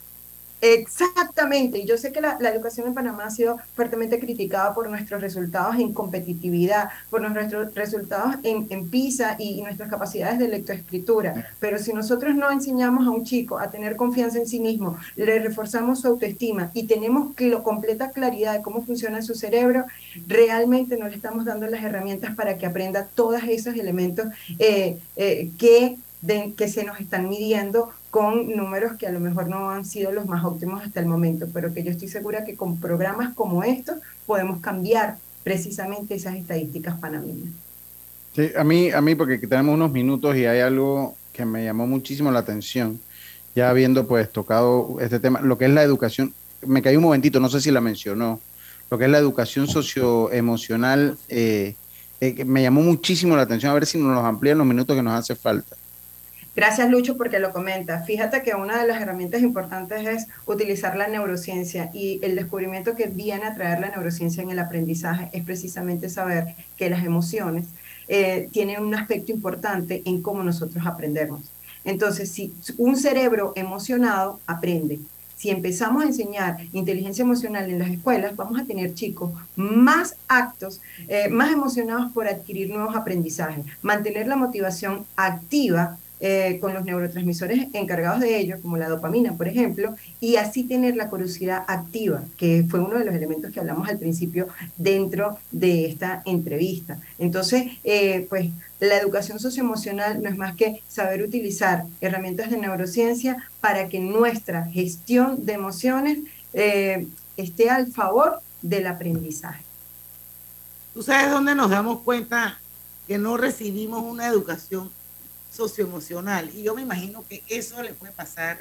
Exactamente, y yo sé que la, educación en Panamá ha sido fuertemente criticada por nuestros resultados en competitividad, por nuestros resultados en, en PISA y, nuestras capacidades de lectoescritura, pero si nosotros no enseñamos a un chico a tener confianza en sí mismo, le reforzamos su autoestima y tenemos completa claridad de cómo funciona su cerebro, realmente no le estamos dando las herramientas para que aprenda todos esos elementos eh, eh, que, que se nos están midiendo con números que a lo mejor no han sido los más óptimos hasta el momento, pero que yo estoy segura que con programas como estos podemos cambiar precisamente esas estadísticas panameñas. Sí, a mí, a mí porque tenemos unos minutos y hay algo que me llamó muchísimo la atención, ya habiendo pues tocado este tema, lo que es la educación, me caí un momentito, no sé si la mencionó, lo que es la educación socioemocional, eh, eh, me llamó muchísimo la atención, a ver si nos amplían los minutos que nos hace falta. Gracias, Lucho, porque lo comenta. Fíjate que una de las herramientas importantes es utilizar la neurociencia y el descubrimiento que viene a traer la neurociencia en el aprendizaje es precisamente saber que las emociones eh, tienen un aspecto importante en cómo nosotros aprendemos. Entonces, si un cerebro emocionado aprende, si empezamos a enseñar inteligencia emocional en las escuelas, vamos a tener chicos más actos, eh, más emocionados por adquirir nuevos aprendizajes. Mantener la motivación activa eh, con los neurotransmisores encargados de ello, como la dopamina, por ejemplo, y así tener la curiosidad activa, que fue uno de los elementos que hablamos al principio dentro de esta entrevista. Entonces, eh, pues la educación socioemocional no es más que saber utilizar herramientas de neurociencia para que nuestra gestión de emociones eh, esté al favor del aprendizaje. ¿Tú sabes dónde nos damos cuenta que no recibimos una educación socioemocional. Y yo me imagino que eso le puede pasar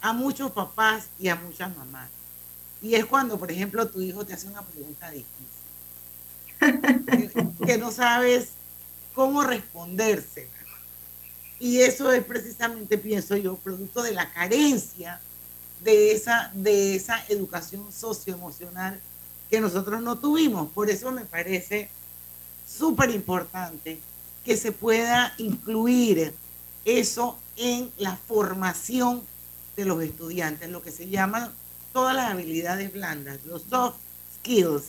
a muchos papás y a muchas mamás. Y es cuando, por ejemplo, tu hijo te hace una pregunta difícil, que, no sabes cómo responderse. Y eso es precisamente, pienso yo, producto de la carencia de esa, de esa educación socioemocional que nosotros no tuvimos. Por eso me parece súper importante que se pueda incluir eso en la formación de los estudiantes, lo que se llaman todas las habilidades blandas, los soft skills.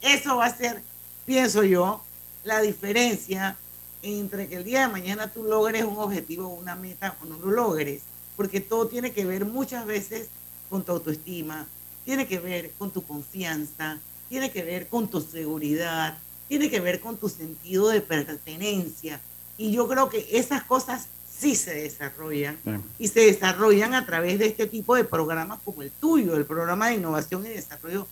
Eso va a ser pienso yo, la diferencia entre que el día de mañana tú logres un objetivo una meta o no lo logres, porque todo tiene que ver muchas veces con tu autoestima, tiene que ver con tu confianza, tiene que ver con tu seguridad, tiene que ver con tu sentido de pertenencia. Y yo creo que esas cosas sí se desarrollan y se desarrollan a través de este tipo de programas como el tuyo, el programa de innovación y desarrollo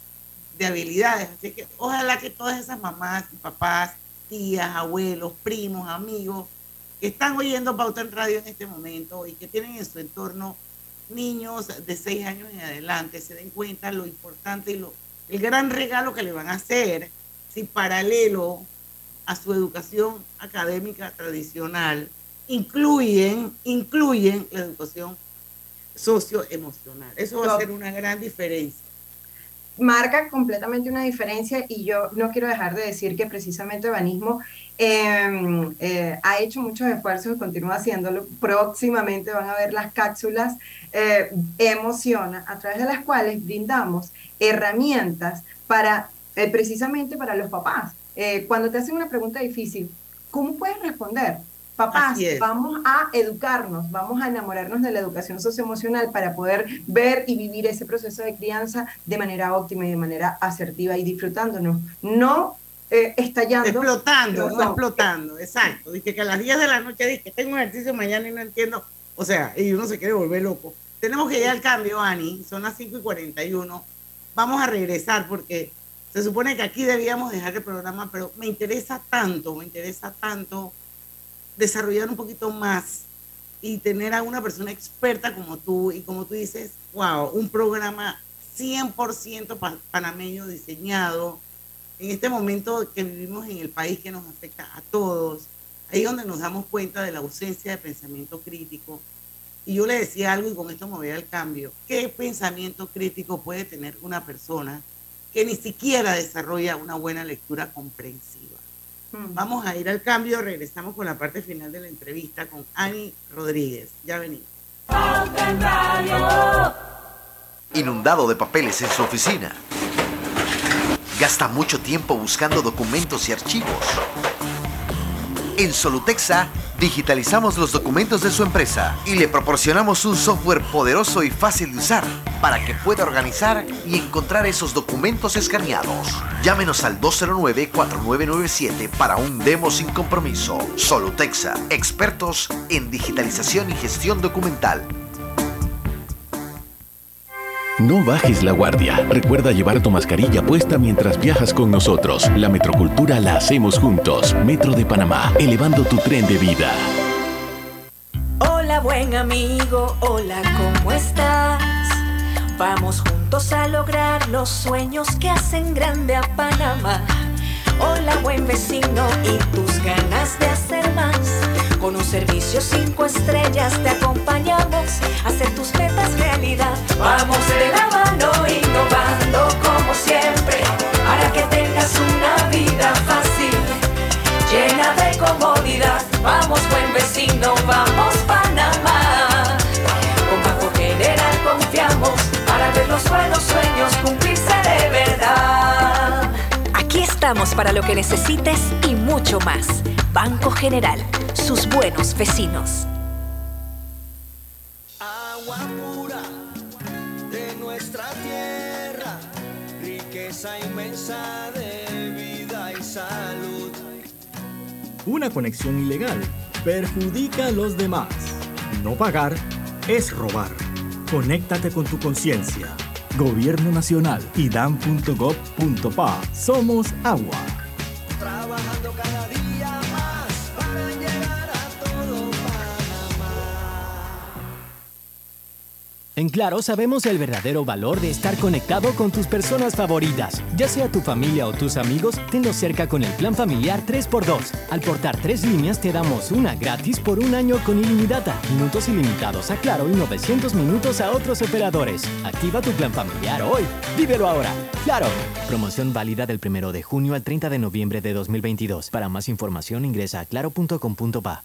de habilidades. Así que ojalá que todas esas mamás y papás, tías, abuelos, primos, amigos que están oyendo Pauta en Radio en este momento y que tienen en su entorno niños de 6 años en adelante se den cuenta lo importante y lo, el gran regalo que le van a hacer si paralelo a su educación académica tradicional incluyen, incluyen la educación socioemocional. Eso va a ser una gran diferencia. Marca completamente una diferencia y yo no quiero dejar de decir que precisamente Banismo em, eh, ha hecho muchos esfuerzos y continúa haciéndolo. Próximamente van a ver las cápsulas eh, Emociona, a través de las cuales brindamos herramientas para eh, precisamente para los papás. cuando te hacen una pregunta difícil, ¿cómo puedes responder? Papás, vamos a educarnos, vamos a enamorarnos de la educación socioemocional para poder ver y vivir ese proceso de crianza de manera óptima y de manera asertiva y disfrutándonos, no eh, estallando. Explotando, no, explotando, exacto. Dice que a las 10 de la noche dije, tengo un ejercicio mañana y no entiendo. O sea, y uno se quiere volver loco. Tenemos que ir al cambio, Ani, son las 5 y 41. Vamos a regresar porque se supone que aquí debíamos dejar el programa, pero me interesa tanto, me interesa tanto desarrollar un poquito más y tener a una persona experta como tú y como tú dices, wow, un programa 100% panameño diseñado en este momento que vivimos en el país que nos afecta a todos, ahí es donde nos damos cuenta de la ausencia de pensamiento crítico. Y yo le decía algo y con esto me voy al cambio. ¿Qué pensamiento crítico puede tener una persona que ni siquiera desarrolla una buena lectura comprensiva? Vamos a ir al cambio, regresamos con la parte final de la entrevista con Ani Rodríguez. Ya venimos. Inundado de papeles en su oficina. Gasta mucho tiempo buscando documentos y archivos. En Solutexa digitalizamos los documentos de su empresa y le proporcionamos un software poderoso y fácil de usar para que pueda organizar y encontrar esos documentos escaneados. Llámenos al 209-4997 para un demo sin compromiso. Solutexa, expertos en digitalización y gestión documental. No bajes la guardia. Recuerda llevar tu mascarilla puesta mientras viajas con nosotros. La metrocultura la hacemos juntos. Metro de Panamá, elevando tu tren de vida. Hola buen amigo, hola, ¿cómo estás? Vamos juntos a lograr los sueños que hacen grande a Panamá. Hola buen vecino y tus ganas de hacer. Con un servicio cinco estrellas te acompañamos a hacer tus metas realidad. Vamos de la mano innovando como siempre para que tengas una vida fácil, llena de comodidad. Vamos buen vecino, vamos Panamá. Con Banco General confiamos para ver los buenos sueños cumplirse estamos para lo que necesites y mucho más. Banco General, sus buenos vecinos. Agua pura de nuestra tierra, riqueza inmensa de vida y salud. Una conexión ilegal perjudica a los demás. No pagar es robar. Conéctate con tu conciencia. Gobierno Nacional y dan.gov.pa. Somos agua. En Claro sabemos el verdadero valor de estar conectado con tus personas favoritas. Ya sea tu familia o tus amigos, tenlos cerca con el plan familiar 3x2. Al portar tres líneas te damos una gratis por un año con ilimitada, minutos ilimitados a Claro y 900 minutos a otros operadores. Activa tu plan familiar hoy. Vívelo ahora. Claro. Promoción válida del 1 de junio al 30 de noviembre de 2022. Para más información ingresa a claro.com.pa.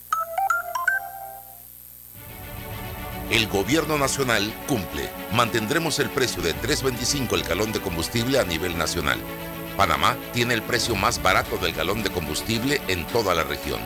El gobierno nacional cumple. Mantendremos el precio de 3.25 el galón de combustible a nivel nacional. Panamá tiene el precio más barato del galón de combustible en toda la región.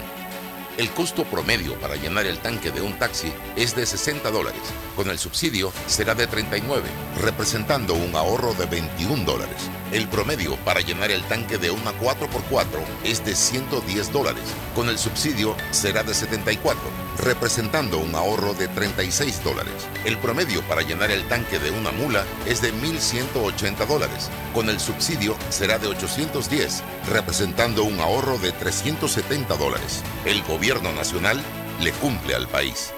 El costo promedio para llenar el tanque de un taxi es de 60 dólares. Con el subsidio será de 39, representando un ahorro de 21 dólares. El promedio para llenar el tanque de una 4x4 es de 110 dólares. Con el subsidio será de 74, representando un ahorro de 36 dólares. El promedio para llenar el tanque de una mula es de 1.180 dólares. Con el subsidio será de 810, representando un ahorro de 370 dólares. El gobierno nacional le cumple al país.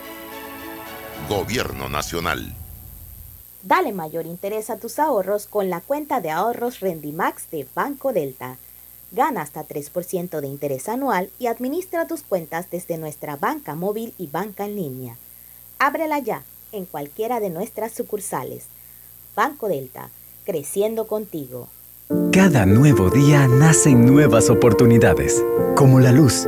Gobierno nacional. Dale mayor interés a tus ahorros con la cuenta de ahorros Rendimax de Banco Delta. Gana hasta 3% de interés anual y administra tus cuentas desde nuestra banca móvil y banca en línea. Ábrela ya en cualquiera de nuestras sucursales. Banco Delta, creciendo contigo. Cada nuevo día nacen nuevas oportunidades, como la luz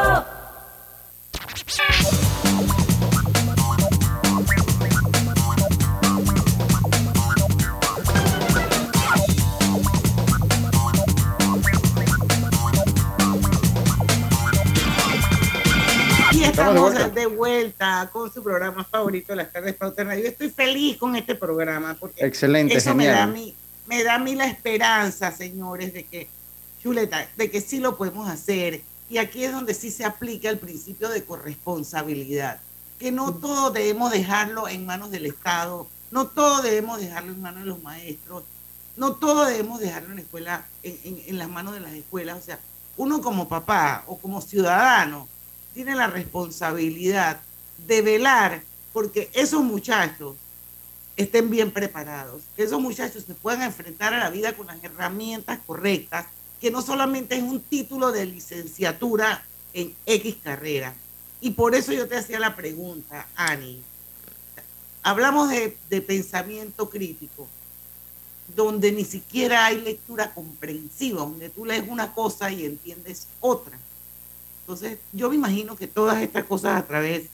Estamos de vuelta. de vuelta con su programa favorito, Las Tardes Pauta Radio. Estoy feliz con este programa porque Excelente, eso me da, a genial. mí, me da a mí la esperanza, señores, de que, chuleta, de que sí lo podemos hacer. Y aquí es donde sí se aplica el principio de corresponsabilidad, que no todo debemos dejarlo en manos del Estado, no todo debemos dejarlo en manos de los maestros, no todo debemos dejarlo en la escuela, en, en- en las manos de las escuelas. O sea, uno como papá o como ciudadano tiene la responsabilidad de velar porque esos muchachos estén bien preparados, que esos muchachos se puedan enfrentar a la vida con las herramientas correctas, que no solamente es un título de licenciatura en X carrera. Y por eso yo te hacía la pregunta, Ani. Hablamos de, de pensamiento crítico, donde ni siquiera hay lectura comprensiva, donde tú lees una cosa y entiendes otra. Entonces, yo me imagino que todas estas cosas a través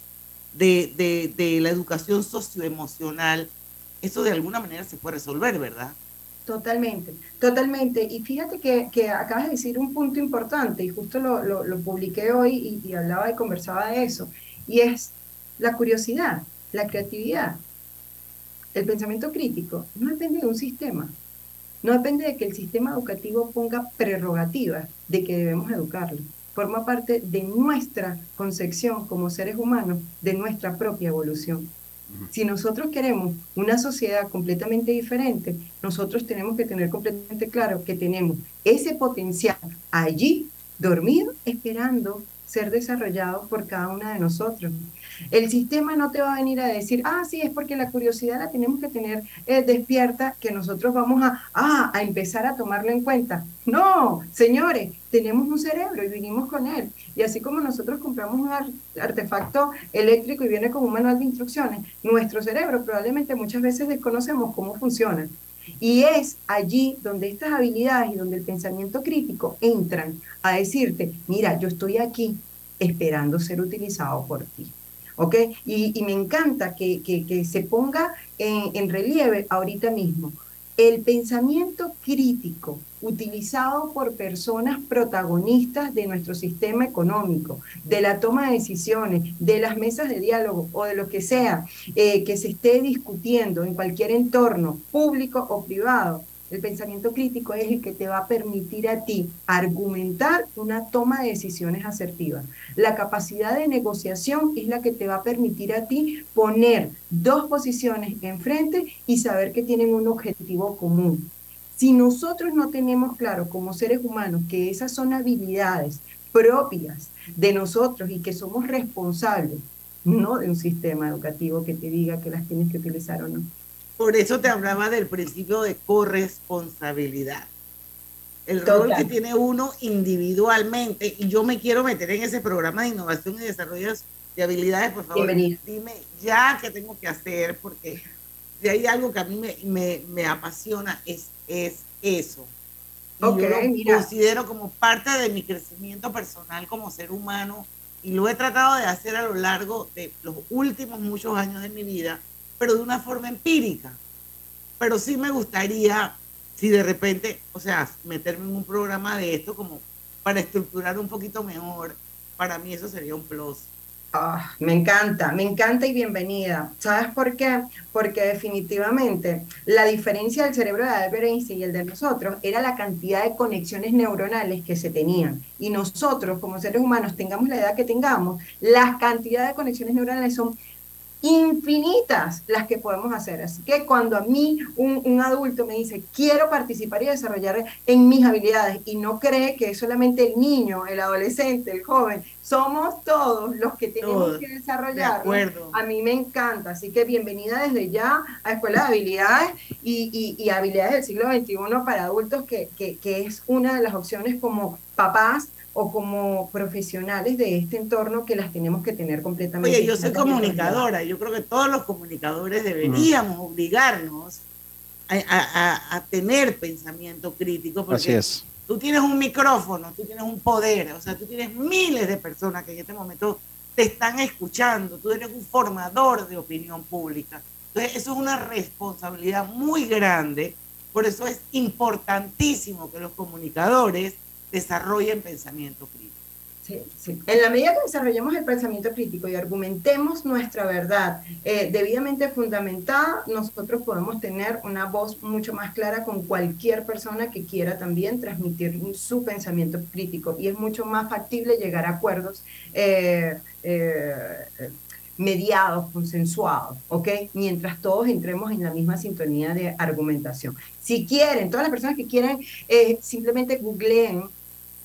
de, la educación socioemocional, eso de alguna manera se puede resolver, ¿verdad? Totalmente, totalmente. Y fíjate que, acabas de decir un punto importante y justo lo, lo- publiqué hoy y hablaba y conversaba de eso, y es la curiosidad, la creatividad. El pensamiento crítico no depende de un sistema, no depende de que el sistema educativo ponga prerrogativas de que debemos educarlo. Forma parte de nuestra concepción como seres humanos, de nuestra propia evolución. Si nosotros queremos una sociedad completamente diferente, nosotros tenemos que tener completamente claro que tenemos ese potencial allí, dormido, esperando ser desarrollado por cada una de nosotros. El sistema no te va a venir a decir, ah, sí, es porque la curiosidad la tenemos que tener eh, despierta, que nosotros vamos a, ah, a empezar a tomarlo en cuenta. No, señores, tenemos un cerebro y vinimos con él. Y así como nosotros compramos un ar- artefacto eléctrico y viene con un manual de instrucciones, nuestro cerebro probablemente muchas veces desconocemos cómo funciona. Y es allí donde estas habilidades y donde el pensamiento crítico entran a decirte, mira, yo estoy aquí esperando ser utilizado por ti. ¿Ok? Y, me encanta que, que- que se ponga en, en relieve ahorita mismo. El pensamiento crítico utilizado por personas protagonistas de nuestro sistema económico, de la toma de decisiones, de las mesas de diálogo o de lo que sea eh, que se esté discutiendo en cualquier entorno público o privado, el pensamiento crítico es el que te va a permitir a ti argumentar una toma de decisiones asertiva. La capacidad de negociación es la que te va a permitir a ti poner dos posiciones enfrente y saber que tienen un objetivo común. Si nosotros no tenemos claro como seres humanos que esas son habilidades propias de nosotros y que somos responsables, no de un sistema educativo que te diga que las tienes que utilizar o no. Por eso te hablaba del principio de corresponsabilidad. El rol Total. que tiene uno individualmente, y yo me quiero meter en ese programa de innovación y desarrollo de habilidades, por favor, Bienvenida. dime ya qué tengo que hacer, porque de ahí algo que a mí me, me, me apasiona es, es eso. Y yo lo mira. considero como parte de mi crecimiento personal como ser humano y lo he tratado de hacer a lo largo de los últimos muchos años de mi vida, pero de una forma empírica. Pero sí me gustaría, si de repente, o sea, meterme en un programa de esto como para estructurar un poquito mejor, para mí eso sería un plus. Ah, me encanta, me encanta y bienvenida. ¿Sabes por qué? Porque definitivamente la diferencia del cerebro de Albert Einstein y el de nosotros era la cantidad de conexiones neuronales que se tenían. Y nosotros, como seres humanos, tengamos la edad que tengamos, las cantidades de conexiones neuronales son infinitas las que podemos hacer. Así que cuando a mí un, un adulto me dice, quiero participar y desarrollar en mis habilidades y no cree que es solamente el niño, el adolescente, el joven, somos todos los que tenemos Todos. que De desarrollar. A mí me encanta, así que bienvenida desde ya a Escuela de Habilidades y, y- y Habilidades del siglo XXI para adultos, que, que- que es una de las opciones como papás o como profesionales de este entorno que las tenemos que tener completamente. Oye, yo soy comunicadora, yo creo que todos los comunicadores deberíamos obligarnos a, a- a- a tener pensamiento crítico, porque Así es. tú tienes un micrófono, tú tienes un poder, o sea, tú tienes miles de personas que en este momento te están escuchando, tú eres un formador de opinión pública. Entonces, eso es una responsabilidad muy grande, por eso es importantísimo que los comunicadores desarrollen pensamiento crítico. Sí, sí. En la medida que desarrollemos el pensamiento crítico y argumentemos nuestra verdad eh, debidamente fundamentada, nosotros podemos tener una voz mucho más clara con cualquier persona que quiera también transmitir su pensamiento crítico y es mucho más factible llegar a acuerdos eh, eh, mediados, consensuados, ¿ok? Mientras todos entremos en la misma sintonía de argumentación. Si quieren, todas las personas que quieran, eh, simplemente googleen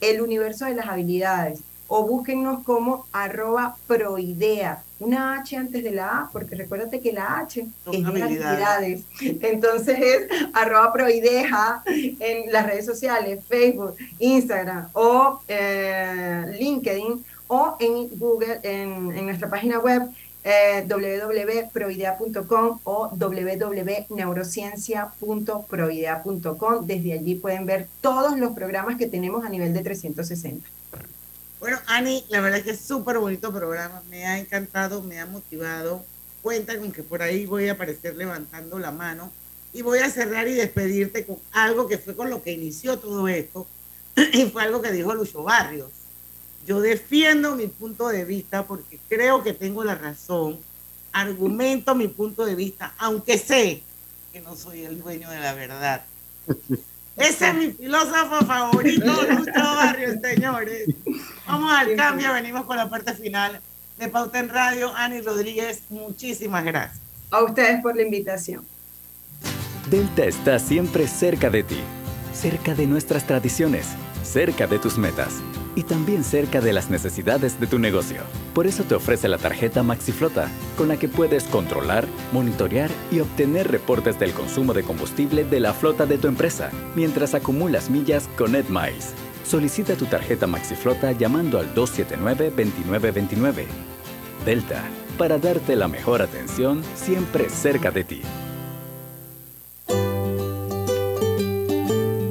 el universo de las habilidades o búsquennos como arroba proidea, una H antes de la A, porque recuérdate que la H Son es de habilidades. habilidades. Entonces es arroba proideja en las redes sociales, Facebook, Instagram o eh, LinkedIn o en Google, en, en nuestra página web eh, www.proidea.com o www.neurociencia.proidea.com. Desde allí pueden ver todos los programas que tenemos a nivel de 360. Bueno, Ani, la verdad es que es súper bonito programa, me ha encantado, me ha motivado. Cuenta con que por ahí voy a aparecer levantando la mano y voy a cerrar y despedirte con algo que fue con lo que inició todo esto y fue algo que dijo Lucho Barrios. Yo defiendo mi punto de vista porque creo que tengo la razón, argumento mi punto de vista, aunque sé que no soy el dueño de la verdad. Ese es mi filósofo favorito, Lucho Barrios, señores. Vamos al cambio, venimos con la parte final de Pauta en Radio. Ani Rodríguez, muchísimas gracias. A ustedes por la invitación. Delta está siempre cerca de ti, cerca de nuestras tradiciones, cerca de tus metas y también cerca de las necesidades de tu negocio. Por eso te ofrece la tarjeta MaxiFlota, con la que puedes controlar, monitorear y obtener reportes del consumo de combustible de la flota de tu empresa, mientras acumulas millas con EdMiles. Solicita tu tarjeta MaxiFlota llamando al 279-2929. Delta, para darte la mejor atención siempre cerca de ti.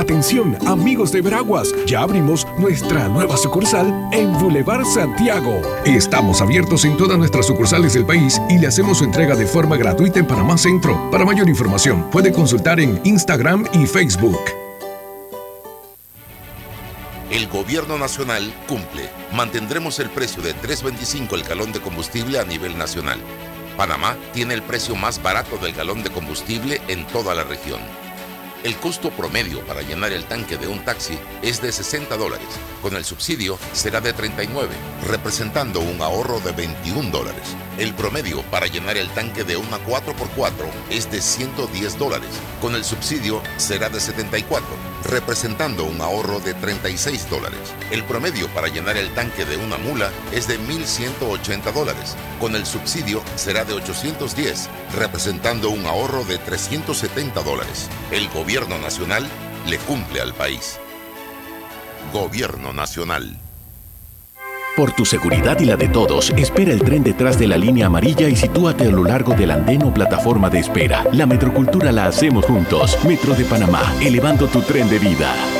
Atención, amigos de Veraguas, ya abrimos nuestra nueva sucursal en Boulevard Santiago. Estamos abiertos en todas nuestras sucursales del país y le hacemos su entrega de forma gratuita en Panamá Centro. Para mayor información, puede consultar en Instagram y Facebook. El gobierno nacional cumple. Mantendremos el precio de 3.25 el galón de combustible a nivel nacional. Panamá tiene el precio más barato del galón de combustible en toda la región. El costo promedio para llenar el tanque de un taxi es de 60 dólares. Con el subsidio será de 39, representando un ahorro de 21 dólares. El promedio para llenar el tanque de una 4x4 es de 110 dólares. Con el subsidio será de 74, representando un ahorro de 36 dólares. El promedio para llenar el tanque de una mula es de 1.180 dólares. Con el subsidio será de 810, representando un ahorro de 370 dólares. El gobierno nacional le cumple al país. Gobierno Nacional. Por tu seguridad y la de todos, espera el tren detrás de la línea amarilla y sitúate a lo largo del andén o plataforma de espera. La metrocultura la hacemos juntos. Metro de Panamá, elevando tu tren de vida.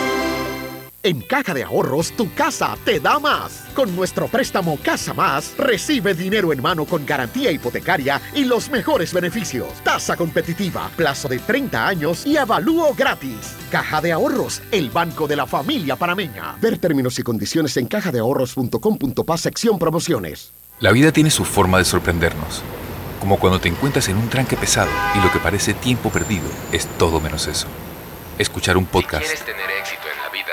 En Caja de Ahorros, tu casa te da más. Con nuestro préstamo Casa Más, recibe dinero en mano con garantía hipotecaria y los mejores beneficios. Tasa competitiva, plazo de 30 años y avalúo gratis. Caja de Ahorros, el banco de la familia panameña. Ver términos y condiciones en cajadeahorros.com.pa sección promociones. La vida tiene su forma de sorprendernos. Como cuando te encuentras en un tranque pesado y lo que parece tiempo perdido es todo menos eso. Escuchar un podcast. tener éxito en la vida,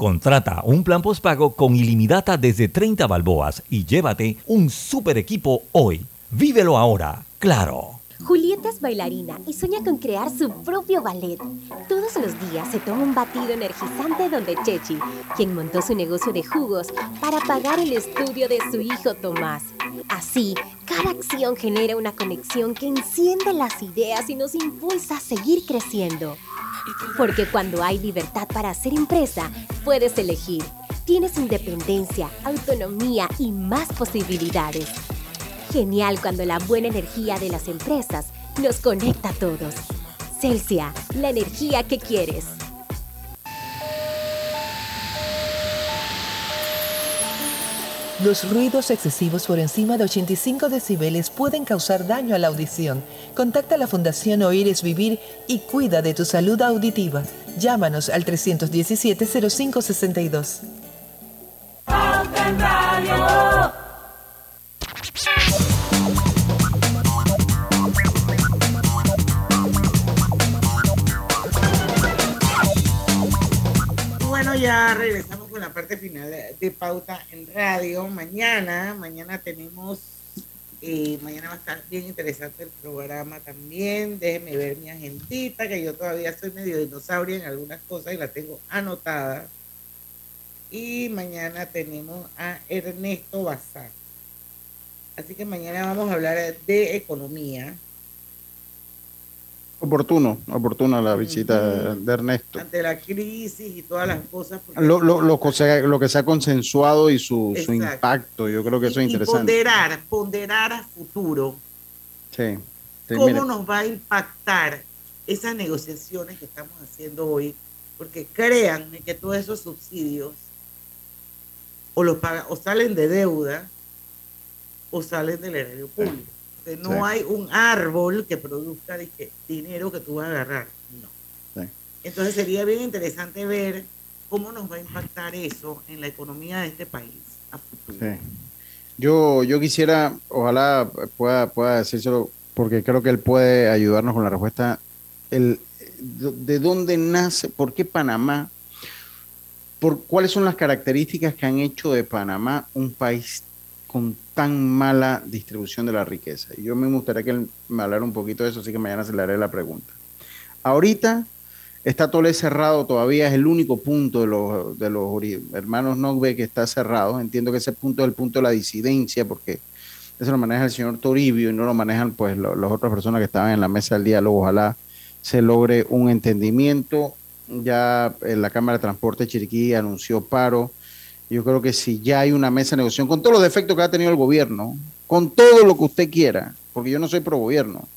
Contrata un plan postpago con ilimitada desde 30 balboas y llévate un super equipo hoy. Vívelo ahora, claro. Julieta es bailarina y sueña con crear su propio ballet. Todos los días se toma un batido energizante donde Chechi, quien montó su negocio de jugos para pagar el estudio de su hijo Tomás. Así, cada acción genera una conexión que enciende las ideas y nos impulsa a seguir creciendo. Porque cuando hay libertad para hacer empresa, puedes elegir. Tienes independencia, autonomía y más posibilidades. Genial cuando la buena energía de las empresas nos conecta a todos. Celsia, la energía que quieres. Los ruidos excesivos por encima de 85 decibeles pueden causar daño a la audición. Contacta a la Fundación Oír es Vivir y cuida de tu salud auditiva. Llámanos al 317-0562. Bueno, ya regresamos con la parte final de Pauta en Radio. Mañana, mañana tenemos, eh, mañana va a estar bien interesante el programa también. Déjenme ver mi agendita, que yo todavía soy medio dinosaurio en algunas cosas y la tengo anotada. Y mañana tenemos a Ernesto Bazar. Así que mañana vamos a hablar de economía. Oportuno, oportuna la visita de Ernesto. ante la crisis y todas las cosas. Lo, lo, lo, que se- lo que se ha consensuado y su, su impacto, yo creo que eso es y interesante. ponderar, ponderar a futuro Sí, sí, cómo nos va a impactar esas negociaciones que estamos haciendo hoy, porque créanme que todos esos subsidios o los paga- o salen de deuda o salen del erario público. No Sí. hay un árbol que produzca dizque, dinero que tú vas a agarrar. No. Sí. Entonces sería bien interesante ver cómo nos va a impactar eso en la economía de este país a futuro. Yo, yo quisiera, ojalá pueda, pueda decírselo, porque creo que él puede ayudarnos con la respuesta. El, ¿De dónde nace? ¿Por qué Panamá? ¿Por cuáles son las características que han hecho de Panamá un país con tan mala distribución de la riqueza? Y yo me gustaría que él me hablara un poquito de eso, así que mañana se le haré la pregunta. Ahorita está Tolé cerrado todavía, es el único punto de los, de los hermanos Nogbe que está cerrado. Entiendo que ese punto es el punto de la disidencia, porque eso lo maneja el señor Toribio y no lo manejan pues lo- las otras personas que estaban en la mesa del diálogo. Ojalá se logre un entendimiento. Ya eh, la Cámara de Transporte Chiriquí anunció paro. Yo creo que si ya hay una mesa de negociación, con todos los defectos que ha tenido el gobierno, con todo lo que usted quiera, porque yo no soy pro gobierno,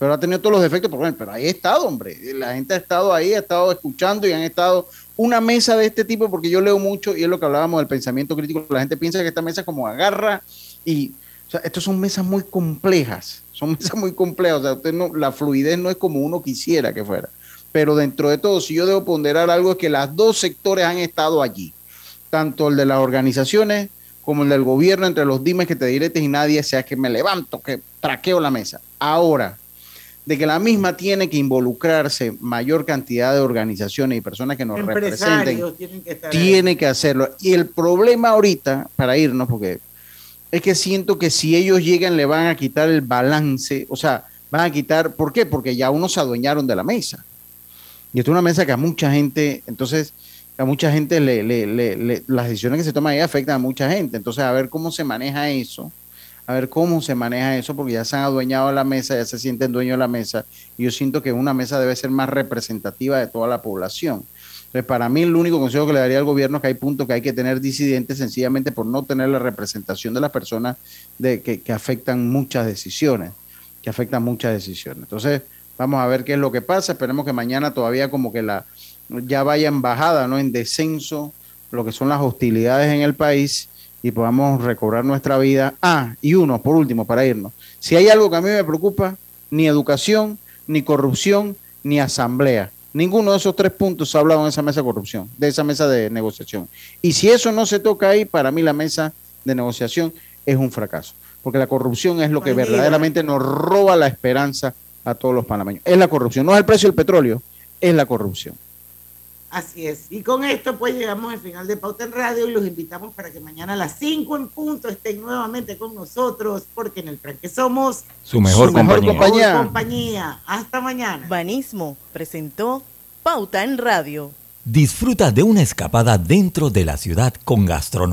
pero ha tenido todos los defectos, pero, bueno, pero ahí ha estado, hombre. La gente ha estado ahí, ha estado escuchando y han estado una mesa de este tipo, porque yo leo mucho y es lo que hablábamos del pensamiento crítico. La gente piensa que esta mesa como agarra y O estas son mesas muy complejas, son mesas muy complejas. O sea, usted no, la fluidez no es como uno quisiera que fuera. Pero dentro de todo, si yo debo ponderar algo, es que los dos sectores han estado allí, tanto el de las organizaciones como el del gobierno, entre los dimes que te diretes y nadie, sea que me levanto, que traqueo la mesa. Ahora, de que la misma tiene que involucrarse mayor cantidad de organizaciones y personas que nos representen, que tiene que hacerlo. Y el problema ahorita, para irnos, porque es que siento que si ellos llegan le van a quitar el balance, o sea, van a quitar, ¿por qué? Porque ya unos se adueñaron de la mesa. Y esto es una mesa que a mucha gente, entonces, a mucha gente le, le- le- las decisiones que se toman ahí afectan a mucha gente. Entonces, a ver cómo se maneja eso, a ver cómo se maneja eso, porque ya se han adueñado de la mesa, ya se sienten dueños de la mesa. Y yo siento que una mesa debe ser más representativa de toda la población. Entonces, para mí, el único consejo que le daría al gobierno es que hay puntos que hay que tener disidentes sencillamente por no tener la representación de las personas de, que, que afectan muchas decisiones, que afectan muchas decisiones. Entonces, vamos a ver qué es lo que pasa. Esperemos que mañana todavía como que la ya vaya en bajada, ¿no? En descenso, lo que son las hostilidades en el país y podamos recobrar nuestra vida. Ah, y uno, por último, para irnos. Si hay algo que a mí me preocupa, ni educación, ni corrupción, ni asamblea. Ninguno de esos tres puntos se ha hablado en esa mesa de corrupción, de esa mesa de negociación. Y si eso no se toca ahí, para mí la mesa de negociación es un fracaso. Porque la corrupción es lo que verdaderamente nos roba la esperanza a todos los panameños. Es la corrupción, no es el precio del petróleo, es la corrupción. Así es. Y con esto pues llegamos al final de Pauta en Radio y los invitamos para que mañana a las 5 en punto estén nuevamente con nosotros porque en el tranque somos Su mejor Su mejor compañía. compañía. mejor compañía. Hasta mañana. Banismo presentó Pauta en Radio. Disfruta de una escapada dentro de la ciudad con gastronomía.